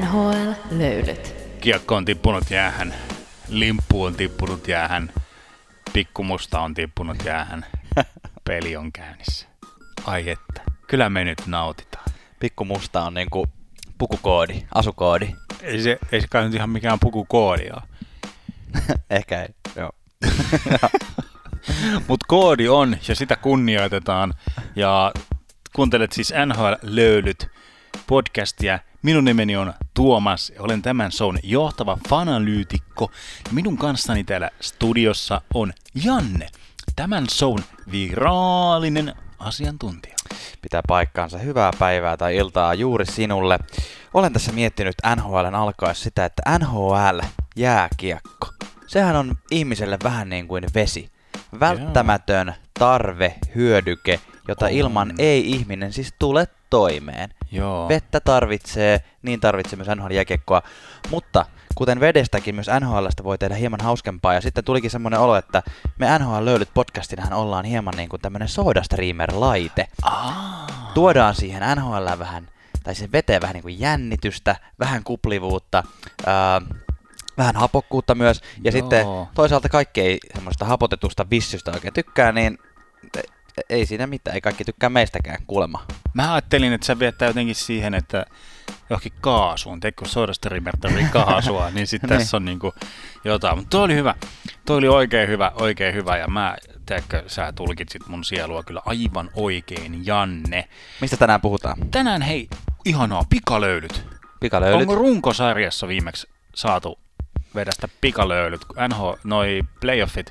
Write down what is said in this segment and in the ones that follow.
NHL-löylyt. Kiekko on tippunut jäähän, limppu on tippunut jäähän, pikkumusta on tippunut jäähän, peli on käynnissä. Ai että, kyllä me nyt nautitaan. Pikku musta on niinku pukukoodi, asukoodi. Ei se, ei se kai nyt ihan mikään pukukoodi ole. Ehkä ei, joo. Mutta koodi on ja sitä kunnioitetaan. Ja kuuntelet siis NHL-löylyt podcastia. Minun nimeni on Tuomas ja olen tämän shown johtava fanalyytikko. Minun kanssani täällä studiossa on Janne, tämän shown viraalinen asiantuntija. Pitää paikkaansa. Hyvää päivää tai iltaa juuri sinulle. Olen tässä miettinyt NHLn alkaessa sitä, että NHL, jääkiekko, sehän on ihmiselle vähän niin kuin vesi. Välttämätön tarve, hyödyke, jota On. ilman ei ihminen siis tule toimeen. Joo. Vettä tarvitsee, niin tarvitsee myös NHL jääkiekkoa, mutta kuten vedestäkin myös NHLstä voi tehdä hieman hauskempaa ja sitten tulikin semmoinen olo, että me NHL löylyt podcastinahan ollaan hieman niin kuin tämmöinen SodaStreamer-laite. Ah. Tuodaan siihen NHL vähän, tai sen veteen vähän niin kuin jännitystä, vähän kuplivuutta, ää, vähän hapokkuutta myös, ja Joo. sitten toisaalta kaikki ei semmoista hapotetusta vissystä oikein tykkää, niin ei siinä mitään, ei kaikki tykkää meistäkään kuulemma. Mä ajattelin, että se viettää jotenkin siihen, että johonkin kaasuun, teikö SodaStreamer tarvii kaasua, niin sitten Niin. tässä on niinku jotain. Mutta toi oli hyvä, toi oli oikein hyvä, oikein hyvä, ja mä, teekö, sä tulkitsit mun sielua kyllä aivan oikein, Janne. Mistä tänään puhutaan? Tänään hei, ihanaa, pikalöylyt. Pikalöylyt. Onko runkosarjassa viimeksi saatu vedästä pikalöylyt, kun NH, noi playoffit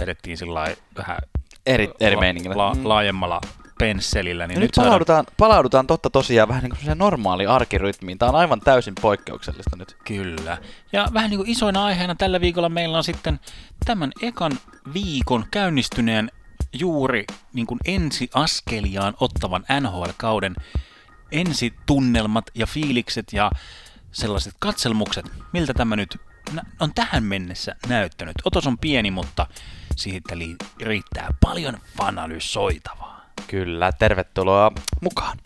vedettiin sillä vähän Eri, eri la, meiningillä. la, Mm. laajemmalla pensselillä, niin nyt, nyt saadaan palaudutaan, palaudutaan totta tosiaan vähän niin kuin normaaliin arkirytmiin. Tämä on aivan täysin poikkeuksellista nyt. Kyllä. Ja vähän niin kuin isoina aiheena tällä viikolla meillä on sitten tämän ekan viikon käynnistyneen juuri niin kuin ensiaskeliaan ottavan NHL-kauden ensitunnelmat ja fiilikset ja sellaiset katselmukset, miltä tämä nyt on tähän mennessä näyttänyt. Otos on pieni, mutta siitä li- riittää paljon fanalysoitavaa. Kyllä, tervetuloa mukaan.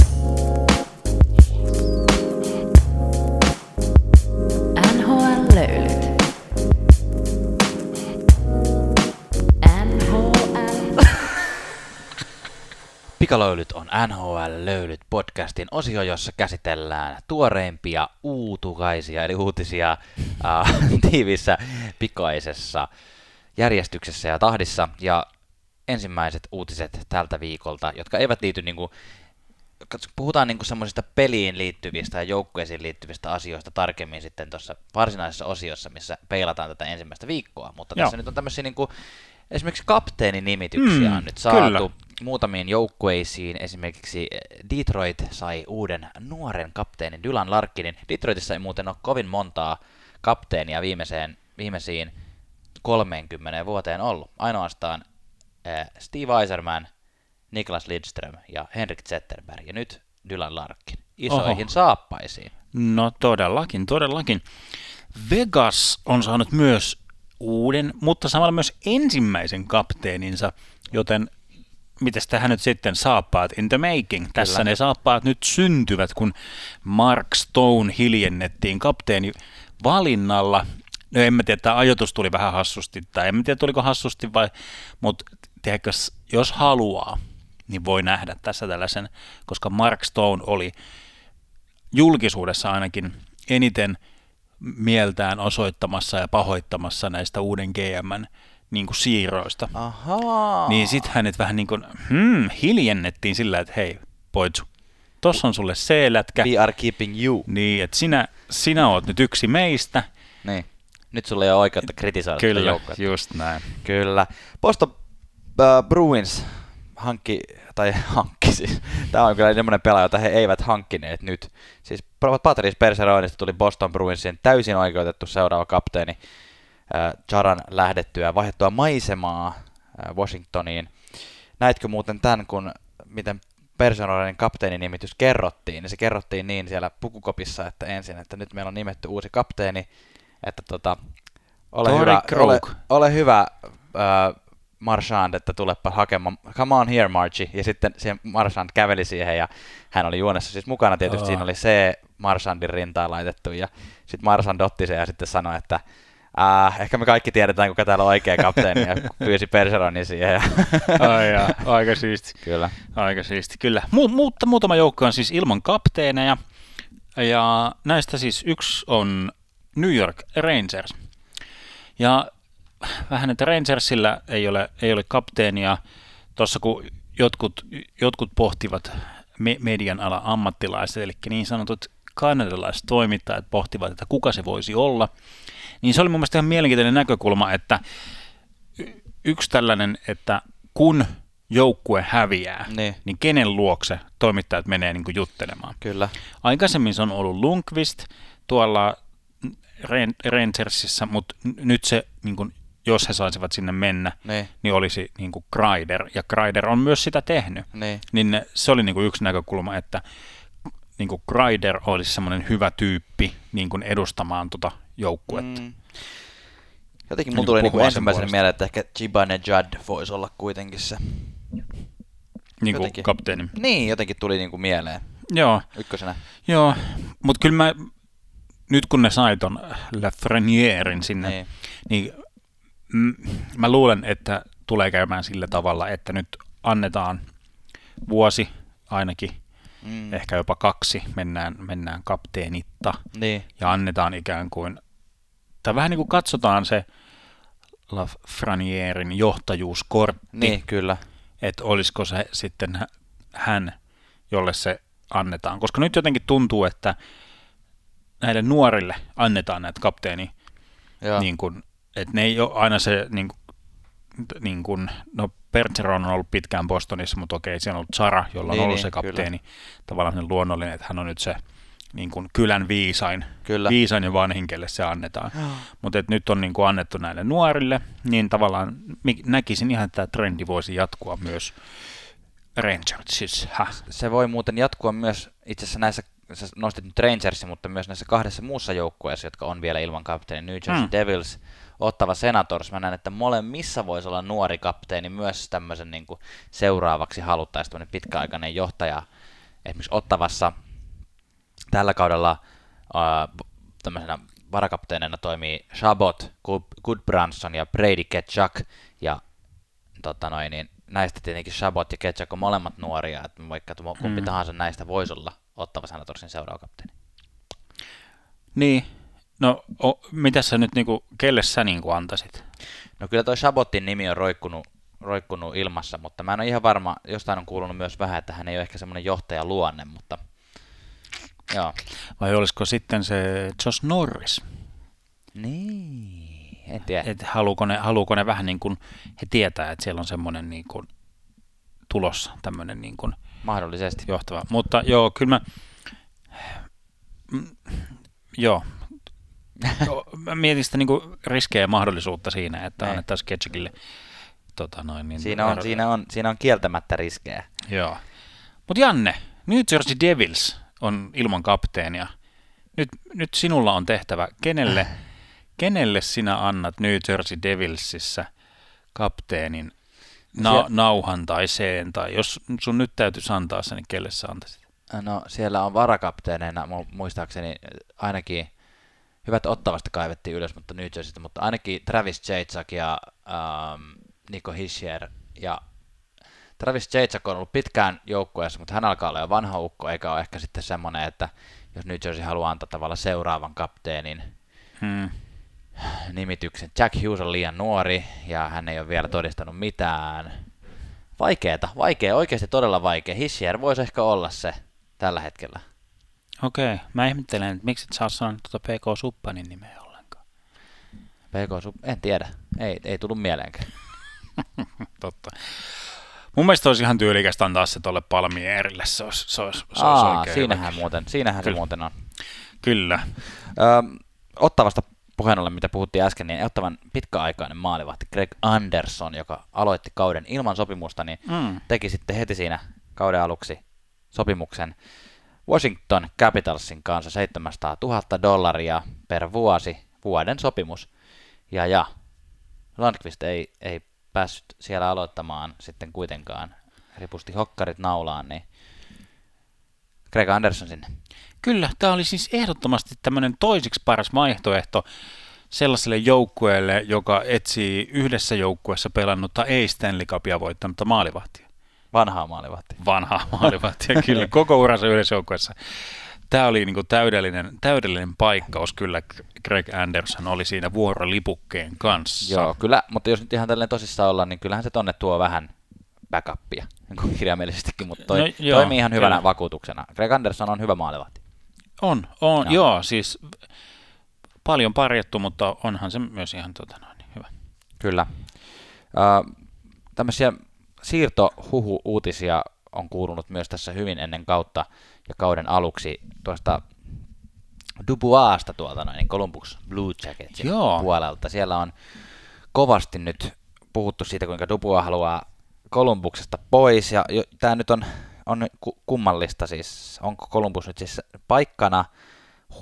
NHL-löylyt. NHL. Pikalöylyt on NHL-löylyt podcastin osio, jossa käsitellään tuoreimpia uutukaisia, eli uutisia äh, tiivissä pikaisessa järjestyksessä ja tahdissa. Ja ensimmäiset uutiset tältä viikolta, jotka eivät liity niinku, katso, puhutaan niinku semmoisista peliin liittyvistä ja joukkueisiin liittyvistä asioista tarkemmin sitten tuossa varsinaisessa osiossa, missä peilataan tätä ensimmäistä viikkoa. Mutta Joo. tässä nyt on tämmöisiä niinku, esimerkiksi kapteeninimityksiä Mm, on nyt saatu kyllä. muutamiin joukkueisiin. Esimerkiksi Detroit sai uuden nuoren kapteenin Dylan Larkinin. Detroitissa ei muuten ole kovin montaa kapteenia viimeiseen, viimeisiin 30 vuoteen ollut. Ainoastaan äh, Steve Eiserman, Niklas Lidström ja Henrik Zetterberg. Ja nyt Dylan Larkin isoihin Oho. saappaisiin. No todellakin, todellakin. Vegas on saanut myös uuden, mutta samalla myös ensimmäisen kapteeninsa, joten mites tähän nyt sitten saappaat in the making? Tässä Kyllä. ne saappaat nyt syntyvät, kun Mark Stone hiljennettiin kapteeni valinnalla. No en mä tiedä, tämä ajoitus tuli vähän hassusti, tai en mä tiedä tuliko hassusti vai, mutta tiedätkö, jos haluaa, niin voi nähdä tässä tällaisen, koska Mark Stone oli julkisuudessa ainakin eniten mieltään osoittamassa ja pahoittamassa näistä uuden GMn niin kuin siirroista. Ahaa. Niin sit hänet vähän niin kuin hmm, hiljennettiin sillä, että hei, poitsu, tossa on sulle C-lätkä, We are keeping you. niin että sinä, sinä oot nyt yksi meistä. Niin. Nyt sulla ei ole oikeutta kritisoida Kyllä, joukkuetta. just näin. Kyllä. Boston äh, Bruins hankki, tai hankki siis. Tämä on kyllä semmoinen pelaaja, jota he eivät hankkineet nyt. Siis Patrice Perseroinista tuli Boston Bruinsin täysin oikeutettu seuraava kapteeni äh, Jaran lähdettyä vaihdettua maisemaa äh, Washingtoniin. Näitkö muuten tämän, kun miten Perseroinen kapteeninimitys kerrottiin, niin se kerrottiin niin siellä pukukopissa, että ensin, että nyt meillä on nimetty uusi kapteeni, että tota, ole Tori hyvä, Krug. ole, ole hyvä äh, Marchand, että tulepa hakemaan, come on here Marchi, ja sitten se Marchand käveli siihen, ja hän oli juonessa siis mukana tietysti, Aa. siinä oli C, Marsandin rintaan laitettu, ja sitten Marsand otti sen ja sitten sanoi, että Äh, ehkä me kaikki tiedetään, kuka täällä on oikea kapteeni, ja pyysi Perseronin siihen. Ja Ai jaa, aika siisti. Kyllä. Aika siisti, kyllä. Mu- mutta muutama joukko on siis ilman kapteeneja, ja näistä siis yksi on New York Rangers. Ja vähän, että Rangersillä ei ole, ei ole kapteenia. Tuossa kun jotkut, jotkut pohtivat me- median ala ammattilaiset, eli niin sanotut kanadalaiset toimittajat pohtivat, että kuka se voisi olla, niin se oli mun mielestä ihan mielenkiintoinen näkökulma, että yksi tällainen, että kun joukkue häviää, Niin. niin kenen luokse toimittajat menee niin kuin juttelemaan. Kyllä. Aikaisemmin se on ollut Lundqvist tuolla Rangersissa, mutta nyt se, niin kuin, jos he saisivat sinne mennä, Niin. niin olisi niin kuin Kreider, ja Kreider on myös sitä tehnyt. Niin. Niin ne- se oli niin kuin yksi näkökulma, että niin kuin Kreider olisi semmoinen hyvä tyyppi niin kuin edustamaan tuota joukkuetta. Mm. Jotenkin Niin mulla tuli niinku puhumaan sen ensimmäisenä puolesta. mieleen, että ehkä Jibanejad voisi olla kuitenkin se. Niin kuin kapteeni. Niin, jotenkin tuli niinku mieleen Joo, ykkösenä. joo. mutta kyllä mä, nyt kun ne sai ton Lafrenierin sinne, Niin. niin mm, mä luulen, että tulee käymään sillä tavalla, että nyt annetaan vuosi ainakin, Mm. ehkä jopa kaksi, mennään, mennään kapteenitta Niin. ja annetaan ikään kuin, tai vähän niin kuin katsotaan se Lafrenierin johtajuuskortti, Niin, kyllä. että olisiko se sitten hä- hän, jolle se annetaan. Koska nyt jotenkin tuntuu, että näille nuorille annetaan näitä kapteeni Joo. niin kuin, että ne ei ole aina se, niin kuin, niin kuin, no Bergeron on ollut pitkään Bostonissa, mutta okei, siellä on ollut Sara, jolla on Niin, ollut niin, se kapteeni, tavallaan se luonnollinen, että hän on nyt se niin kuin kylän viisain, Kyllä. viisain ja vanhin, kelle se annetaan. Mutta et nyt on niin kuin annettu näille nuorille, niin tavallaan näkisin ihan, että tämä trendi voisi jatkua myös Rangersissa. Se voi muuten jatkua myös itse asiassa näissä, sä nostit nyt Rangersin, mutta myös näissä kahdessa muussa joukkueessa, jotka on vielä ilman kapteeni, New Jersey Mm. Devils, Ottava Senators. Mä näen, että molemmissa voisi olla nuori kapteeni myös tämmöisen niin kuin seuraavaksi haluttaisiin tämmöinen pitkäaikainen johtaja. Esimerkiksi Ottavassa tällä kaudella äh, tämmöisenä varakapteenina toimii Chabot, Good- Goodbranson ja Brady Ketchuk. Ja tota noin, niin näistä tietenkin Chabot ja Ketchuk on molemmat nuoria, että vaikka kumpi Mm. tahansa näistä voisi olla Ottava Senatorsin seuraava kapteeni. Niin, no o, mitä sä nyt, niinku, kelle sä niinku antaisit? No kyllä toi Chabotin nimi on roikkunut, roikkunut ilmassa, mutta mä en ole ihan varma, jostain on kuulunut myös vähän, että hän ei ole ehkä semmoinen johtajaluonne, mutta joo. Vai olisiko sitten se Josh Norris? Niin, en tiedä. Että haluuko ne, haluuko ne vähän niin kuin, he tietää, että siellä on semmoinen niin kuin tulossa tämmöinen niin kuin Mahdollisesti. johtava. Mutta joo, kyllä mä, mm, joo, Joo, mä mietin sitä niin kuin riskejä ja mahdollisuutta siinä, että Niin. annettaisiin Ketchikille tota noin, niin Siinä on, siinä, on, siinä on kieltämättä riskejä. Joo. Mutta Janne, New Jersey Devils on ilman kapteenia. Nyt, nyt sinulla on tehtävä. Kenelle, kenelle sinä annat New Jersey Devilsissä kapteenin na- Siellä- nauhan tai seen, tai jos sun nyt täytyisi antaa se, niin kelle sä antaisit? No siellä on varakapteeneina mu- muistaakseni ainakin, hyvät ottavasta kaivettiin ylös, mutta New Jerseystä, mutta ainakin Travis Jacek ja ähm, Nico Hischier. Ja Travis Jacek on ollut pitkään joukkueessa, mutta hän alkaa olla jo vanha ukko, eikä ole ehkä sitten semmoinen, että jos New Jersey haluaa antaa tavallaan seuraavan kapteenin Hmm. Nimityksen. Jack Hughes on liian nuori ja hän ei ole vielä todistanut mitään. Vaikeeta, vaikea, oikeasti todella vaikea. Hischier voisi ehkä olla se tällä hetkellä. Okei, mä ihmettelen, että miksi et sä oot sanonut tuota PK Suppanin nimeä ollenkaan. PK, Sup- en tiedä. Ei, ei tullut mieleenkään. Totta. Mun mielestä olisi ihan tyylikästä antaa se tuolle Palmierille, se olisi, se olisi, se olisi Aa, oikein siinähän, hyvä. muuten, siinähän se Kyllä. muuten on. Kyllä. Ö, ottavasta puheen ollen, mitä puhuttiin äsken, niin ottavan pitkäaikainen maalivahti Greg Anderson, joka aloitti kauden ilman sopimusta, niin Mm. teki sitten heti siinä kauden aluksi sopimuksen Washington Capitalsin kanssa 700 000 dollaria per vuosi, vuoden sopimus. Ja, ja Landqvist ei, ei päässyt siellä aloittamaan sitten kuitenkaan. Ripusti hokkarit naulaan, niin Greg Anderson sinne. Kyllä, tämä oli siis ehdottomasti tämmöinen toisiksi paras vaihtoehto sellaiselle joukkueelle, joka etsii yhdessä joukkueessa pelannutta ei Stanley Cupia voittanutta maalivahtia. Vanhaa maalivahtia. Vanhaa maalivahtia, kyllä, koko uransa yhdessä joukkueessa. Tämä oli niin täydellinen, täydellinen paikkaus, kyllä Greg Anderson oli siinä vuorolipukkeen kanssa. Joo, kyllä, mutta jos nyt ihan tällainen tosissaan ollaan, niin kyllähän se tonne tuo vähän backupia, niin kirjaimellisestikin, mutta toi, no, joo, toimii ihan hyvänä kyllä. vakuutuksena. Greg Anderson on hyvä maalivahti. On, on joo. joo, siis paljon parjattu, mutta onhan se myös ihan tota noin, niin hyvä. Kyllä. Uh, tämmöisiä siirtohuhu-uutisia on kuulunut myös tässä hyvin ennen kautta ja kauden aluksi tuosta Dubuasta tuolta noin, niin Columbus Blue Jacketsin Joo. puolelta. Siellä on kovasti nyt puhuttu siitä, kuinka Dubua haluaa Kolumbuksesta pois, ja tämä nyt on, on kummallista siis, onko Columbus nyt siis paikkana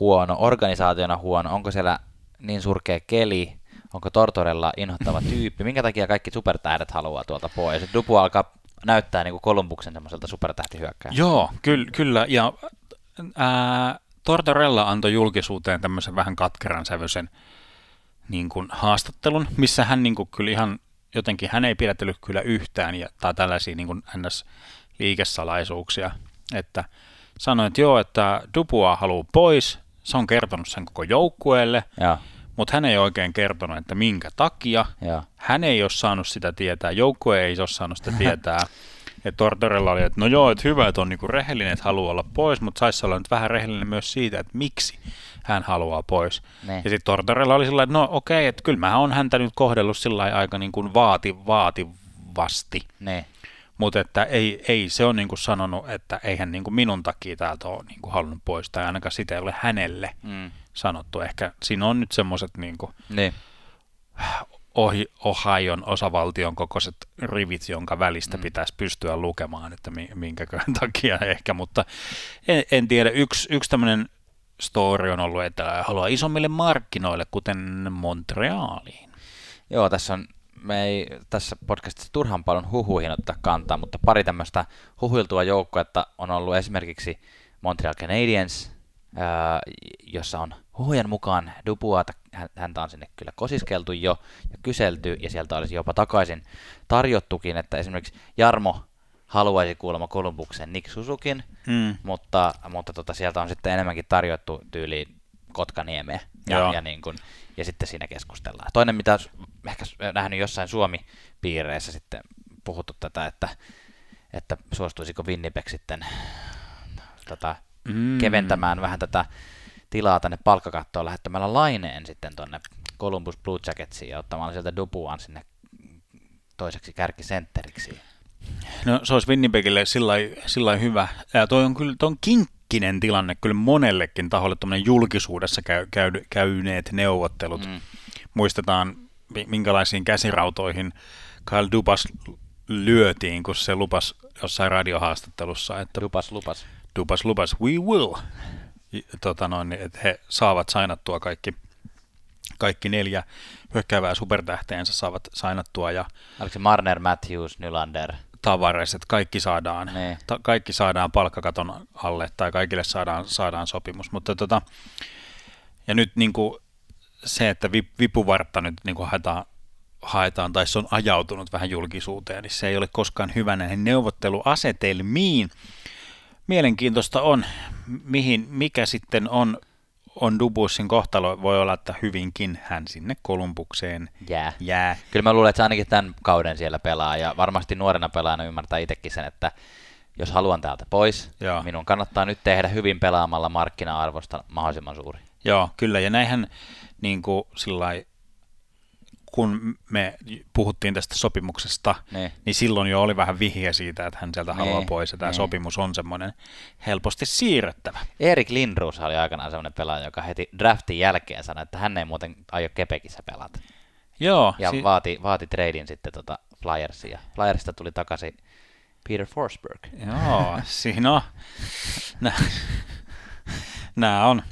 huono, organisaationa huono, onko siellä niin surkea keli, onko Tortorella inhottava tyyppi, minkä takia kaikki supertähdet haluaa tuolta pois. Dubu alkaa näyttää niin kuin Kolumbuksen semmoiselta supertähtihyökkäjältä. Joo, kyllä, kyllä. ja ää, Tortorella antoi julkisuuteen tämmöisen vähän katkeran sävyisen niin kuin haastattelun, missä hän niin kuin kyllä ihan jotenkin, hän ei pidätellyt kyllä yhtään ja, tai tällaisia niin kuin NS-liikesalaisuuksia, että sanoi, että joo, että Dupua haluaa pois, se on kertonut sen koko joukkueelle, ja. mutta hän ei oikein kertonut, että minkä takia. Ja. Hän ei ole saanut sitä tietää, joukkue ei ole saanut sitä tietää. Ja Tortorella oli, että no joo, että hyvä, että on niinku rehellinen, että haluaa olla pois, mutta saisi olla nyt vähän rehellinen myös siitä, että miksi hän haluaa pois. Ne. Ja sitten Tortorella oli sillä että no okei, että kyllä mä oon häntä nyt kohdellut sillä aika niin kuin vaati, vaativasti. Ne. Mutta että ei, ei se on niin kuin sanonut, että eihän niin kuin minun takia täältä ole niin kuin halunnut pois, tai ainakaan sitä ei ole hänelle mm. sanottu. Ehkä siinä on nyt semmoiset niin kuin niin. Ohi, Ohion osavaltion kokoiset rivit, jonka välistä mm. pitäisi pystyä lukemaan, että minkäkään takia ehkä, mutta en, en tiedä. Yksi, yksi tämmöinen story on ollut, että haluaa isommille markkinoille, kuten Montrealiin. Joo, tässä on me ei tässä podcastissa turhan paljon huhuihin ottaa kantaa, mutta pari tämmöistä huhuiltua joukkuetta on ollut esimerkiksi Montreal Canadiens, jossa on huhujen mukaan Dubuata, häntä on sinne kyllä kosiskeltu jo ja kyselty, ja sieltä olisi jopa takaisin tarjottukin, että esimerkiksi Jarmo haluaisi kuulemma Kolumbuksen Nick Susukin, hmm. mutta, mutta tota, sieltä on sitten enemmänkin tarjottu tyyliin Kotkaniemeä ja, ja, niin kuin, ja sitten siinä keskustellaan. Toinen, mitä ehkä nähnyt jossain Suomi-piireissä sitten puhuttu tätä, että, että suostuisiko Winnipeg sitten tota, mm. keventämään vähän tätä tilaa tänne palkkakattoon lähettämällä laineen sitten tuonne Columbus Blue Jacketsiin ja ottamalla sieltä Dubuan sinne toiseksi kärkisentteriksi. No se olisi Winnipegille sillä hyvä. Ja toi on kyllä toi on kinkkinen tilanne kyllä monellekin taholle, tuommoinen julkisuudessa käy, käy, käyneet neuvottelut. Mm. Muistetaan, minkälaisiin käsirautoihin Kyle Dubas lyötiin, kun se lupas jossain radiohaastattelussa, että Dubas lupas. Dubas lupas, we will. Tota noin, että he saavat sainattua kaikki, kaikki neljä hyökkäävää supertähteensä saavat sainattua. Ja Oliko se Marner, Matthews, Nylander? Tavares, että kaikki saadaan, ta, kaikki saadaan palkkakaton alle tai kaikille saadaan, saadaan sopimus. Mutta tota, ja nyt niin kuin se, että vipuvartta nyt niin kuin haetaan, haetaan tai se on ajautunut vähän julkisuuteen, niin se ei ole koskaan hyvä näihin neuvotteluasetelmiin. Mielenkiintoista on, mihin, mikä sitten on on Dubussin kohtalo, voi olla, että hyvinkin hän sinne Kolumbukseen jää. jää. Kyllä mä luulen, että se ainakin tämän kauden siellä pelaa, ja varmasti nuorena pelaajana ymmärtää itsekin sen, että jos haluan täältä pois, Joo. minun kannattaa nyt tehdä hyvin pelaamalla markkina-arvosta mahdollisimman suuri. Joo, kyllä, ja näinhän niin kuin sillai, kun me puhuttiin tästä sopimuksesta, ne. niin silloin jo oli vähän vihje siitä, että hän sieltä ne. haluaa pois, ja tämä ne. sopimus on semmoinen helposti siirrettävä. Erik Lindroos oli aikanaan semmoinen pelaaja, joka heti draftin jälkeen sanoi, että hän ei muuten aio Kepekissä pelata. Joo. Ja si- vaati, vaati tradin sitten tota Flyersia. Flyersista tuli takaisin Peter Forsberg. Joo, siinä on. Nämä on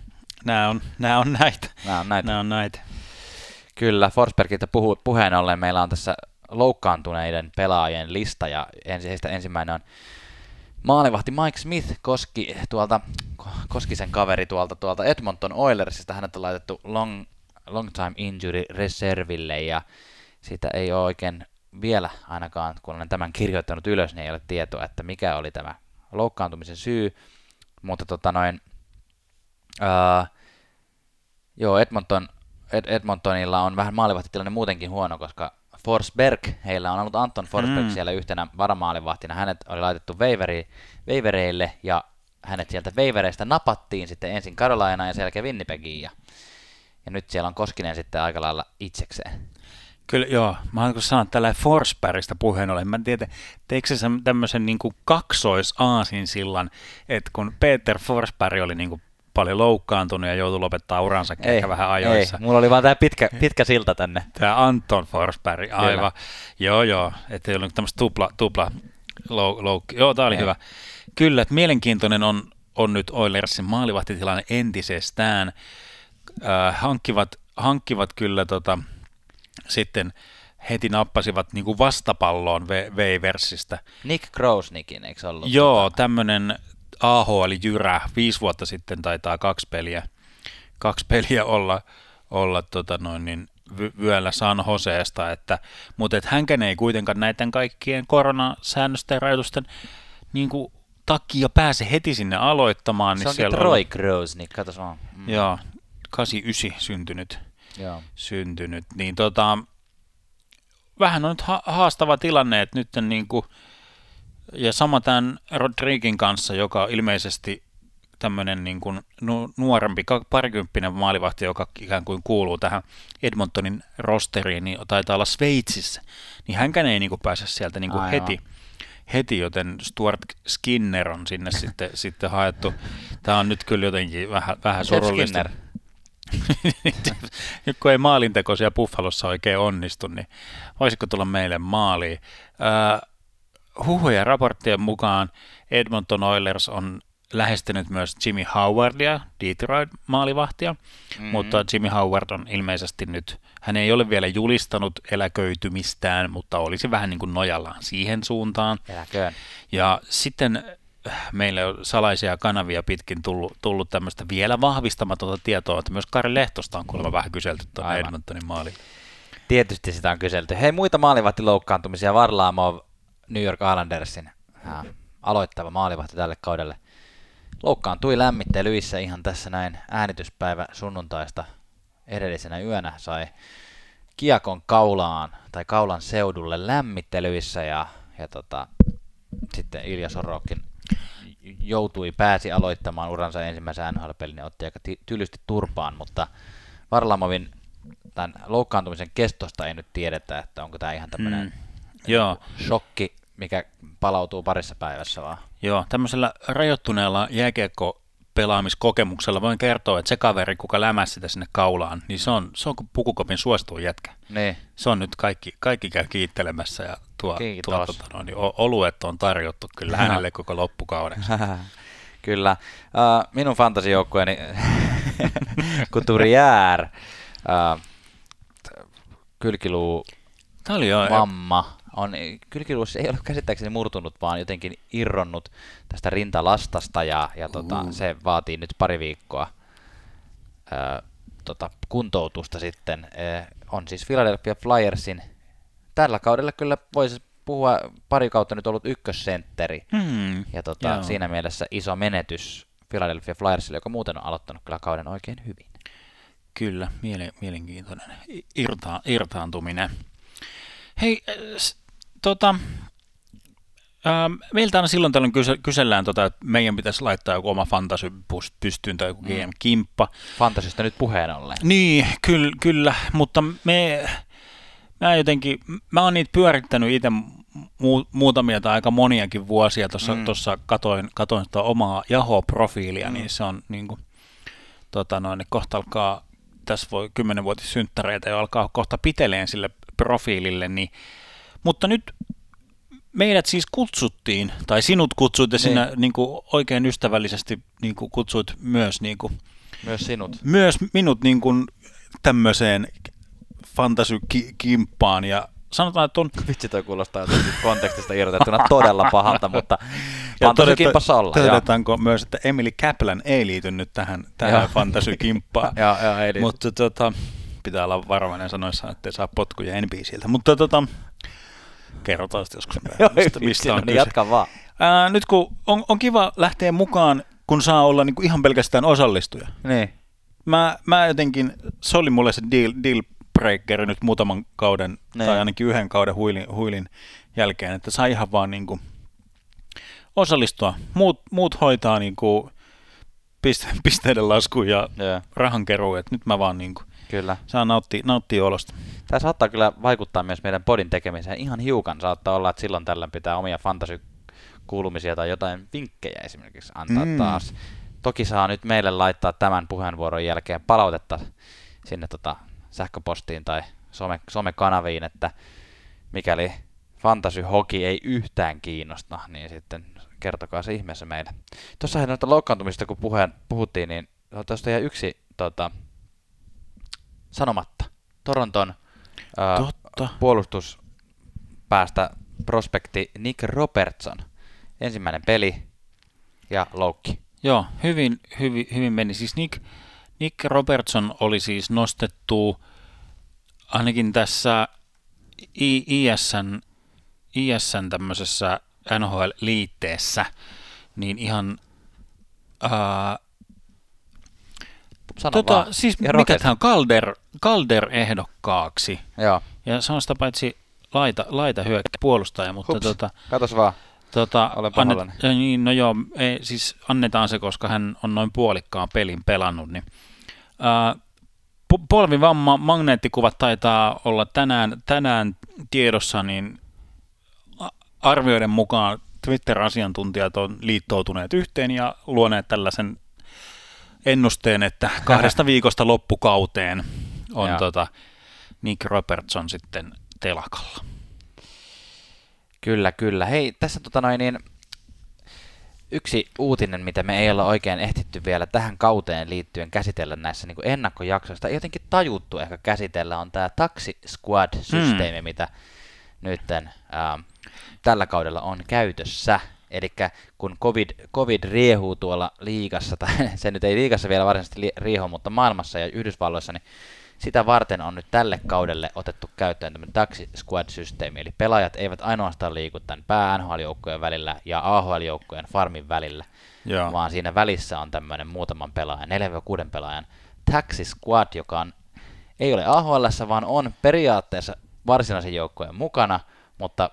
nämä on, nämä on näitä. Nämä on näitä. Nämä on näitä. Kyllä, Forsbergilta puhu, puheen ollen meillä on tässä loukkaantuneiden pelaajien lista, ja ensi, ensimmäinen on Maalivahti Mike Smith koski tuolta, Koskisen kaveri tuolta, tuolta Edmonton Oilersista. Hänet on laitettu long, long time injury reserville ja siitä ei ole oikein vielä ainakaan, kun olen tämän kirjoittanut ylös, niin ei ole tietoa, että mikä oli tämä loukkaantumisen syy. Mutta tota noin, ää, joo, Edmonton, Ed, Edmontonilla on vähän maalivahtitilanne muutenkin huono, koska Forsberg, heillä on ollut Anton Forsberg mm. siellä yhtenä varamaalivahtina, hänet oli laitettu veiveri, veivereille ja hänet sieltä veivereistä napattiin sitten ensin Carolina ja sen jälkeen Winnipegiin ja, ja nyt siellä on Koskinen sitten aika lailla itsekseen. Kyllä joo, mä oon sanonut tällä Forsbergista puheen ollen, mä en tiedä, teikö se tämmöisen niin kaksois sillan, että kun Peter Forsberg oli niin kuin paljon loukkaantunut ja joutui lopettaa uransa ehkä vähän ajoissa. Ei, mulla oli vaan tämä pitkä, pitkä silta tänne. Tämä Anton Forsberg, aivan. Kyllä. Joo, joo, että ei ollut tämmöistä tupla, tupla louk, louk. Joo, tämä oli ei. hyvä. Kyllä, että mielenkiintoinen on, on nyt Oilersin maalivahtitilanne entisestään. Äh, hankkivat, hankkivat kyllä tota, sitten heti nappasivat niin kuin vastapalloon Waversistä. Nick Krosnikin, eikö ollut? Joo, tota? tämmöinen AHL-jyrä, viisi vuotta sitten taitaa kaksi peliä, kaksi peliä olla, olla tota noin, niin vyöllä San Joseesta, että, mutta et hänkään ei kuitenkaan näiden kaikkien koronasäännösten ja rajoitusten niin kuin, takia pääse heti sinne aloittamaan. Se niin onkin Troy Gross, niin katsos vaan. Mm. Joo, 89 syntynyt. Joo. syntynyt. Niin tota, vähän on nyt ha- haastava tilanne, että nyt niin kuin, ja sama tämän Rodriguin kanssa, joka ilmeisesti tämmöinen niin kuin nuorempi, parikymppinen maalivahti, joka ikään kuin kuuluu tähän Edmontonin rosteriin, niin taitaa olla Sveitsissä, niin hänkään ei niin kuin pääse sieltä niin kuin heti, heti, joten Stuart Skinner on sinne sitten, sitten haettu. Tämä on nyt kyllä jotenkin vähän, vähän surullista. Nyt kun ei maalintekoisia Buffalossa oikein onnistu, niin voisiko tulla meille maaliin? Huhuja raporttien mukaan Edmonton Oilers on lähestynyt myös Jimmy Howardia, Detroit-maalivahtia, mm-hmm. mutta Jimmy Howard on ilmeisesti nyt, hän ei ole vielä julistanut eläköitymistään, mutta olisi vähän niin kuin nojallaan siihen suuntaan. Eläköön. Ja sitten äh, meille on salaisia kanavia pitkin tullut, tullut tämmöistä vielä vahvistamatonta tietoa, että myös Kari Lehtosta on kuulemma vähän kyselty tuonne Edmontonin maaliin. Tietysti sitä on kyselty. Hei, muita maalivahtiloukkaantumisia. Varlaamo New York Islandersin äh, aloittava maalivahti tälle kaudelle. Loukkaantui lämmittelyissä ihan tässä näin äänityspäivä sunnuntaista edellisenä yönä sai kiekon kaulaan tai kaulan seudulle lämmittelyissä ja, ja tota, sitten Ilja Sorokin joutui, pääsi aloittamaan uransa ensimmäisen NHL-pelin ja otti aika tylysti turpaan, mutta Varlamovin tämän loukkaantumisen kestosta ei nyt tiedetä, että onko tämä ihan tämmöinen mm. Joo. shokki, mikä palautuu parissa päivässä vaan. Joo, tämmöisellä rajoittuneella jääkiekko pelaamiskokemuksella voin kertoa, että se kaveri, kuka lämäsi sitä sinne kaulaan, niin se on, se on pukukopin suosituin jätkä. Niin. Se on nyt kaikki, kaikki käy kiittelemässä ja tuo, tuo tota, no, niin oluet on tarjottu kyllä hänelle koko loppukaudeksi. kyllä. Uh, minun fantasijoukkueeni Couturier, uh, kylkiluu Tämä oli jo, mamma on, kylkiluus ei ole käsittääkseni murtunut, vaan jotenkin irronnut tästä rintalastasta ja, ja tota, uh. se vaatii nyt pari viikkoa ää, tota, kuntoutusta sitten. E, on siis Philadelphia Flyersin tällä kaudella kyllä voisi puhua pari kautta nyt ollut ykkössentteri. Hmm. Ja tota, siinä mielessä iso menetys Philadelphia Flyersille, joka muuten on aloittanut kyllä kauden oikein hyvin. Kyllä, mielenkiintoinen irta, irtaantuminen. Hei, tota, ähm, meiltä aina silloin tällöin kyse, kysellään, tota, että meidän pitäisi laittaa joku oma fantasy pystyyn tai joku mm. GM-kimppa. Fantasista nyt puheen ollen. Niin, kyllä, kyllä mutta me, mä jotenkin, mä oon niitä pyörittänyt itse mu, muutamia tai aika moniakin vuosia. Tuossa mm. katoin, katoin sitä omaa Jaho-profiilia, mm. niin se on niin kuin, tota noin, kohta alkaa, tässä voi kymmenenvuotissynttäreitä jo alkaa kohta piteleen sille profiilille, niin mutta nyt meidät siis kutsuttiin, tai sinut kutsuit ja sinä niin. niin kuin oikein ystävällisesti niin kuin kutsuit myös, niin kuin, myös sinut. Myös minut niin kuin tämmöiseen fantasy-kimppaan ja sanotaan, että on... Vitsi toi kuulostaa jotenkin kontekstista irrotettuna todella pahalta, mutta Ja Fantasy-kimpassa ollaan. Todetaanko myös, että Emily Kaplan ei liity nyt tähän, tähän fantasy-kimppaan. joo, joo, ei Mutta tota, pitää olla varovainen sanoissa, että ei saa potkuja NBCiltä. Mutta tota, kerrotaan sitten joskus mistä, mistä on niin jatka vaan. Ää, nyt kun on, on kiva lähteä mukaan, kun saa olla niin kuin ihan pelkästään osallistuja. Niin. Mä, mä jotenkin, se oli mulle se deal, deal breaker nyt muutaman kauden, niin. tai ainakin yhden kauden huilin, huilin jälkeen, että saa ihan vaan niin kuin osallistua. Muut, muut hoitaa niin kuin piste, pisteiden lasku ja yeah. rahankeruu, että nyt mä vaan niin kuin Kyllä. saa nauttia, nauttia olosta. Tämä saattaa kyllä vaikuttaa myös meidän podin tekemiseen. Ihan hiukan saattaa olla, että silloin tällä pitää omia fantasy kuulumisia tai jotain vinkkejä esimerkiksi antaa mm. taas. Toki saa nyt meille laittaa tämän puheenvuoron jälkeen palautetta sinne tota sähköpostiin tai some, somekanaviin, että mikäli fantasy hoki ei yhtään kiinnosta, niin sitten kertokaa se ihmeessä meille. Tuossa noita loukkaantumista, kun puheen, puhuttiin, niin tuosta jäi yksi tota, sanomatta. Toronton ää, puolustuspäästä prospekti Nick Robertson. Ensimmäinen peli ja loukki. Joo, hyvin, hyvin, hyvin meni. Siis Nick, Nick Robertson oli siis nostettu ainakin tässä ISN, ISN tämmöisessä NHL-liitteessä, niin ihan ää, Sano tota, vaan. Siis mikä tämä on Calder, Calder ehdokkaaksi. Joo. Ja se on sitä paitsi laita, laita hyökkä puolustaja, mutta Hups, tota, katos vaan. Tota, Olen annet, niin, no joo, ei, siis annetaan se, koska hän on noin puolikkaan pelin pelannut. Niin, ää, polvivamma, magneettikuvat taitaa olla tänään, tänään tiedossa, niin arvioiden mukaan Twitter-asiantuntijat on liittoutuneet yhteen ja luoneet tällaisen ennusteen, että kahdesta viikosta loppukauteen on tota Nick Robertson sitten telakalla. Kyllä, kyllä. Hei, tässä tota noin, niin, yksi uutinen, mitä me ei olla oikein ehtitty vielä tähän kauteen liittyen käsitellä näissä niin ennakkojaksoista, jotenkin tajuttu ehkä käsitellä, on tämä Taxi Squad-systeemi, hmm. mitä nyt äh, tällä kaudella on käytössä. Eli kun COVID, COVID riehuu tuolla liigassa, tai se nyt ei liigassa vielä varsinaisesti riehu, mutta maailmassa ja Yhdysvalloissa, niin sitä varten on nyt tälle kaudelle otettu käyttöön tämmöinen Taxi Squad-systeemi, eli pelaajat eivät ainoastaan liiku tämän pää NHL-joukkojen välillä ja AHL-joukkojen farmin välillä, Joo. vaan siinä välissä on tämmöinen muutaman pelaajan, 4-6 pelaajan Taxi Squad, joka on, ei ole AHL, vaan on periaatteessa varsinaisen joukkojen mukana, mutta,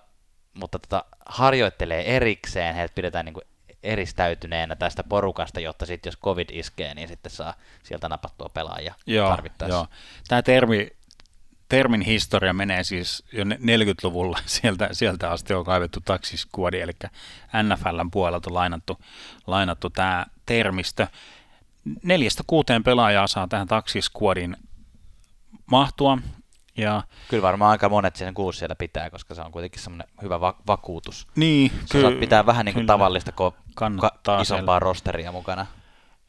mutta tota, harjoittelee erikseen, heidät pidetään niin kuin eristäytyneenä tästä porukasta, jotta sitten jos covid iskee, niin sitten saa sieltä napattua pelaajia joo, tarvittaessa. Joo. Tämä termi, termin historia menee siis jo 40-luvulla, sieltä, sieltä asti on kaivettu taksiskuodi, eli NFLn puolelta on lainattu, lainattu tämä termistö. Neljästä kuuteen pelaajaa saa tähän taksiskuodin mahtua, ja, kyllä varmaan aika monet sen kuusi siellä pitää, koska se on kuitenkin semmoinen hyvä va- vakuutus. Niin, kyllä. Saat pitää vähän niin kuin tavallista, kun kannattaa isompaa siellä. rosteria mukana.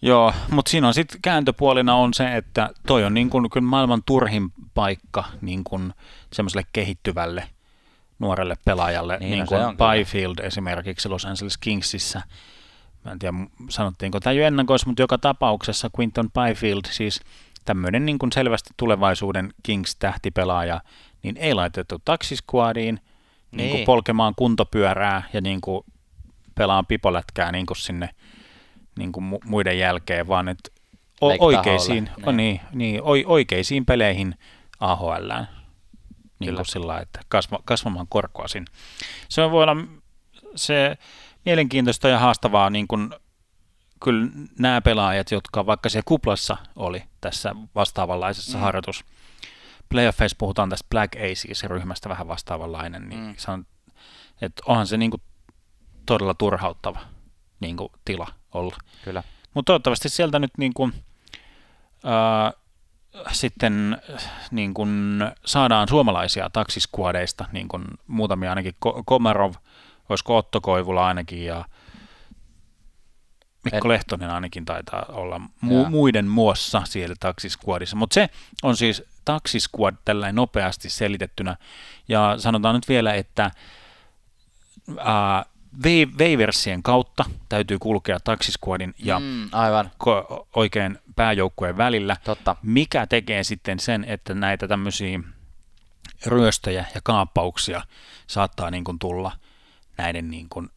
Joo, mutta siinä on sitten kääntöpuolina on se, että toi on niin kuin, kyllä maailman turhin paikka niin kuin semmoiselle kehittyvälle nuorelle pelaajalle, niin, niin no kuin Byfield kyllä. esimerkiksi Los Angeles Kingsissä. Mä en tiedä, sanottiinko tämä jo ennakoissa, mutta joka tapauksessa Quinton Byfield, siis – tämmöinen niin kuin selvästi tulevaisuuden Kings-tähtipelaaja, niin ei laitettu taksiskuadiin niin. niin kuin polkemaan kuntopyörää ja niin kuin pelaan pipolätkää niin kuin sinne niin kuin muiden jälkeen, vaan että o- oikeisiin, o, niin. niin, o, oikeisiin peleihin AHL. Niin kuin sillä että kasva, kasvamaan korkoa sinne. Se voi olla se mielenkiintoista ja haastavaa niin kuin kyllä nämä pelaajat, jotka vaikka se kuplassa oli tässä vastaavanlaisessa mm. harjoitus, playoffeissa puhutaan tästä Black Aces-ryhmästä vähän vastaavanlainen, niin mm. sanon, että onhan se niinku todella turhauttava niinku tila olla. Kyllä. Mutta toivottavasti sieltä nyt niinku, ää, sitten niin kun saadaan suomalaisia taksiskuodeista, niin kun muutamia ainakin Komarov, olisiko Otto Koivula ainakin, ja Mikko Lehtonen ainakin taitaa olla mu- muiden muossa siellä taksiskuodissa, mutta se on siis taksiskuod tällainen nopeasti selitettynä, ja sanotaan nyt vielä, että ää, Waiversien kautta täytyy kulkea taksiskuodin ja Mm, aivan, ko- oikein pääjoukkueen välillä, totta. mikä tekee sitten sen, että näitä tämmöisiä ryöstöjä ja kaappauksia saattaa niin kuin tulla näiden niin kuin